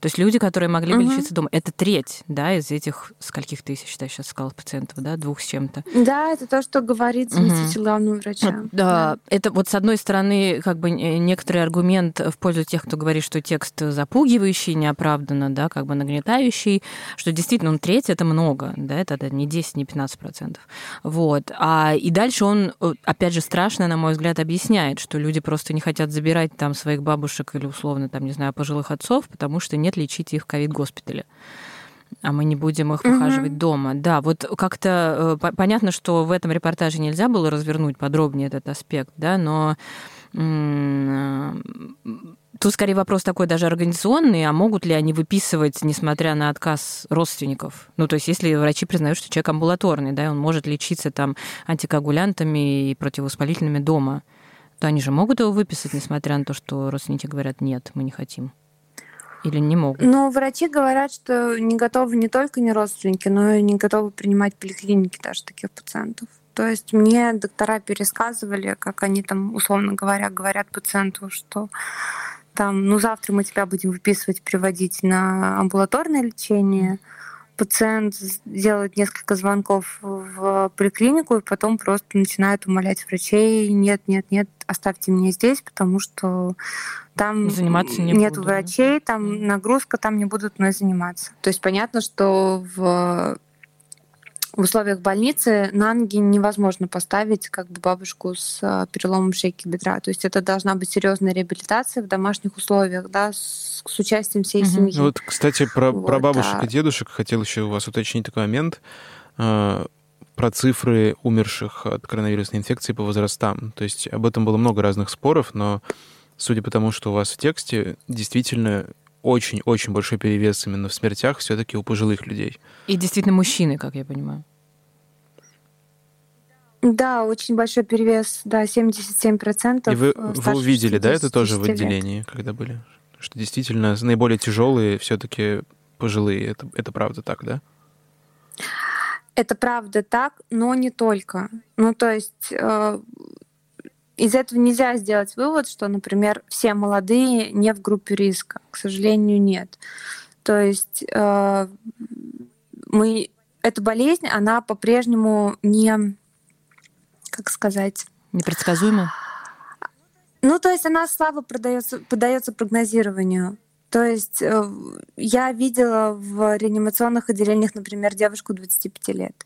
То есть люди, которые могли бы лечиться дома. Это треть, да, из этих скольких тысяч, да, сейчас сказала пациентов, да, двух с чем-то. Да, это то, что говорит заместитель главного врача. Да, это вот с одной стороны как бы некоторый аргумент в пользу тех, кто говорит, что текст запугивающий, неоправданно, да, как бы нагнетающий, что действительно он треть это много, да, это да, не 10, не 15 процентов. Вот. А, и дальше он, э, опять же, страшно, на мой взгляд, объясняет, что люди просто не хотят забирать там своих бабушек или условно, там, не знаю, пожилых отцов, потому что нет лечить их в ковид-госпитале а мы не будем их ухаживать дома. Да, вот как-то э, по- понятно, что в этом репортаже нельзя было развернуть подробнее этот аспект, да, но э, тут скорее вопрос такой даже организационный, а могут ли они выписывать, несмотря на отказ родственников? Ну, то есть если врачи признают, что человек амбулаторный, да, он может лечиться там антикоагулянтами и противовоспалительными дома, то они же могут его выписать, несмотря на то, что родственники говорят, нет, мы не хотим. Или не могут? Но врачи говорят, что не готовы не только не родственники, но и не готовы принимать в поликлинике даже таких пациентов. То есть мне доктора пересказывали, как они там, условно говоря, говорят пациенту, что там, ну завтра мы тебя будем выписывать, приводить на амбулаторное лечение. Пациент делает несколько звонков в поликлинику и потом просто начинает умолять врачей, нет, нет, нет, оставьте меня здесь, потому что там Заниматься не нет буду, да? врачей, там нагрузка, там не будут мной заниматься. То есть понятно, что в в условиях больницы на ноги невозможно поставить как бы бабушку с а, переломом шейки бедра. То есть это должна быть серьезная реабилитация в домашних условиях, да, с, с участием всей угу. семьи. Вот, кстати, про, вот, про бабушек а... и дедушек хотел еще у вас уточнить такой момент а, про цифры умерших от коронавирусной инфекции по возрастам. То есть об этом было много разных споров, но судя по тому, что у вас в тексте, действительно очень-очень большой перевес именно в смертях все-таки у пожилых людей. И действительно мужчины, как я понимаю. Да, очень большой перевес, да, 77%. И вы, вы увидели, да, это тоже в отделении, лет. когда были? Что действительно наиболее тяжелые все-таки пожилые. Это, это правда так, да? Это правда так, но не только. Ну, то есть э, из этого нельзя сделать вывод, что, например, все молодые не в группе риска. К сожалению, нет. То есть э, мы эта болезнь, она по-прежнему не, как сказать, непредсказуема. Ну, то есть она слабо продается, поддается прогнозированию. То есть э, я видела в реанимационных отделениях, например, девушку 25 лет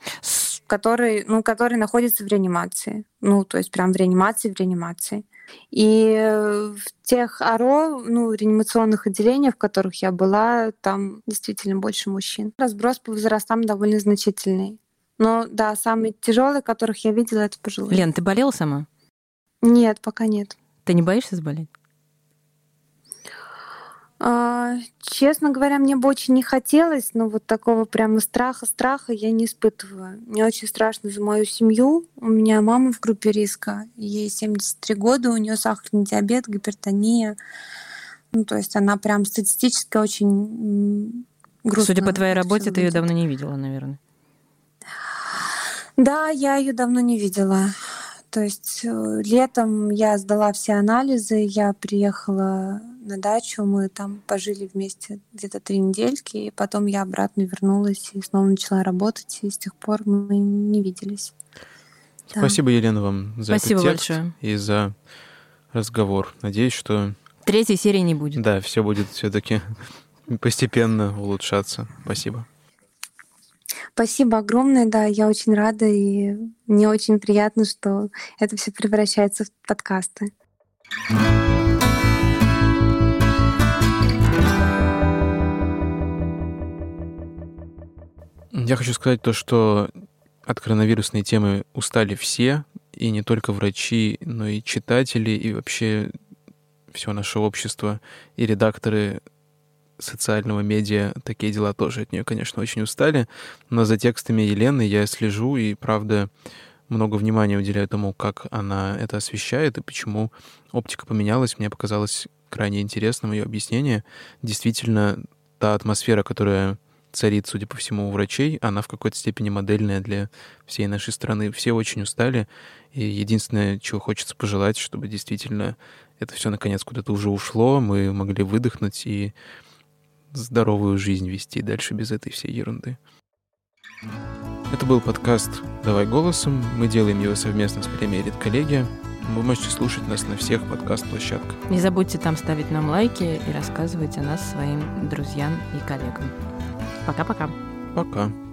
который, ну, который находится в реанимации. Ну, то есть прям в реанимации, в реанимации. И в тех АРО, ну, реанимационных отделениях, в которых я была, там действительно больше мужчин. Разброс по возрастам довольно значительный. Но да, самые тяжелые, которых я видела, это пожилые. Лен, ты болела сама? Нет, пока нет. Ты не боишься заболеть? А, честно говоря, мне бы очень не хотелось, но вот такого прямо страха-страха я не испытываю. Мне очень страшно за мою семью. У меня мама в группе риска, ей 73 года, у нее сахарный диабет, гипертония. Ну, то есть она прям статистически очень грустно. Судя по твоей работе, ты ее давно не видела, наверное. Да, я ее давно не видела. То есть э, летом я сдала все анализы, я приехала на дачу, мы там пожили вместе где-то три недельки, и потом я обратно вернулась и снова начала работать, и с тех пор мы не виделись. Спасибо, да. Елена, вам за Спасибо этот текст большое. и за разговор. Надеюсь, что... Третьей серии не будет. Да, все будет все-таки постепенно улучшаться. Спасибо. Спасибо огромное, да, я очень рада, и мне очень приятно, что это все превращается в подкасты. Я хочу сказать то, что от коронавирусной темы устали все, и не только врачи, но и читатели, и вообще все наше общество, и редакторы социального медиа, такие дела тоже от нее, конечно, очень устали. Но за текстами Елены я слежу и, правда, много внимания уделяю тому, как она это освещает и почему оптика поменялась. Мне показалось крайне интересным ее объяснение. Действительно, та атмосфера, которая царит, судя по всему, у врачей, она в какой-то степени модельная для всей нашей страны. Все очень устали, и единственное, чего хочется пожелать, чтобы действительно это все наконец куда-то уже ушло, мы могли выдохнуть и здоровую жизнь вести дальше без этой всей ерунды. Это был подкаст «Давай голосом». Мы делаем его совместно с премией «Редколлегия». Вы можете слушать нас на всех подкаст-площадках. Не забудьте там ставить нам лайки и рассказывать о нас своим друзьям и коллегам. Пока-пока. Пока. -пока. Пока.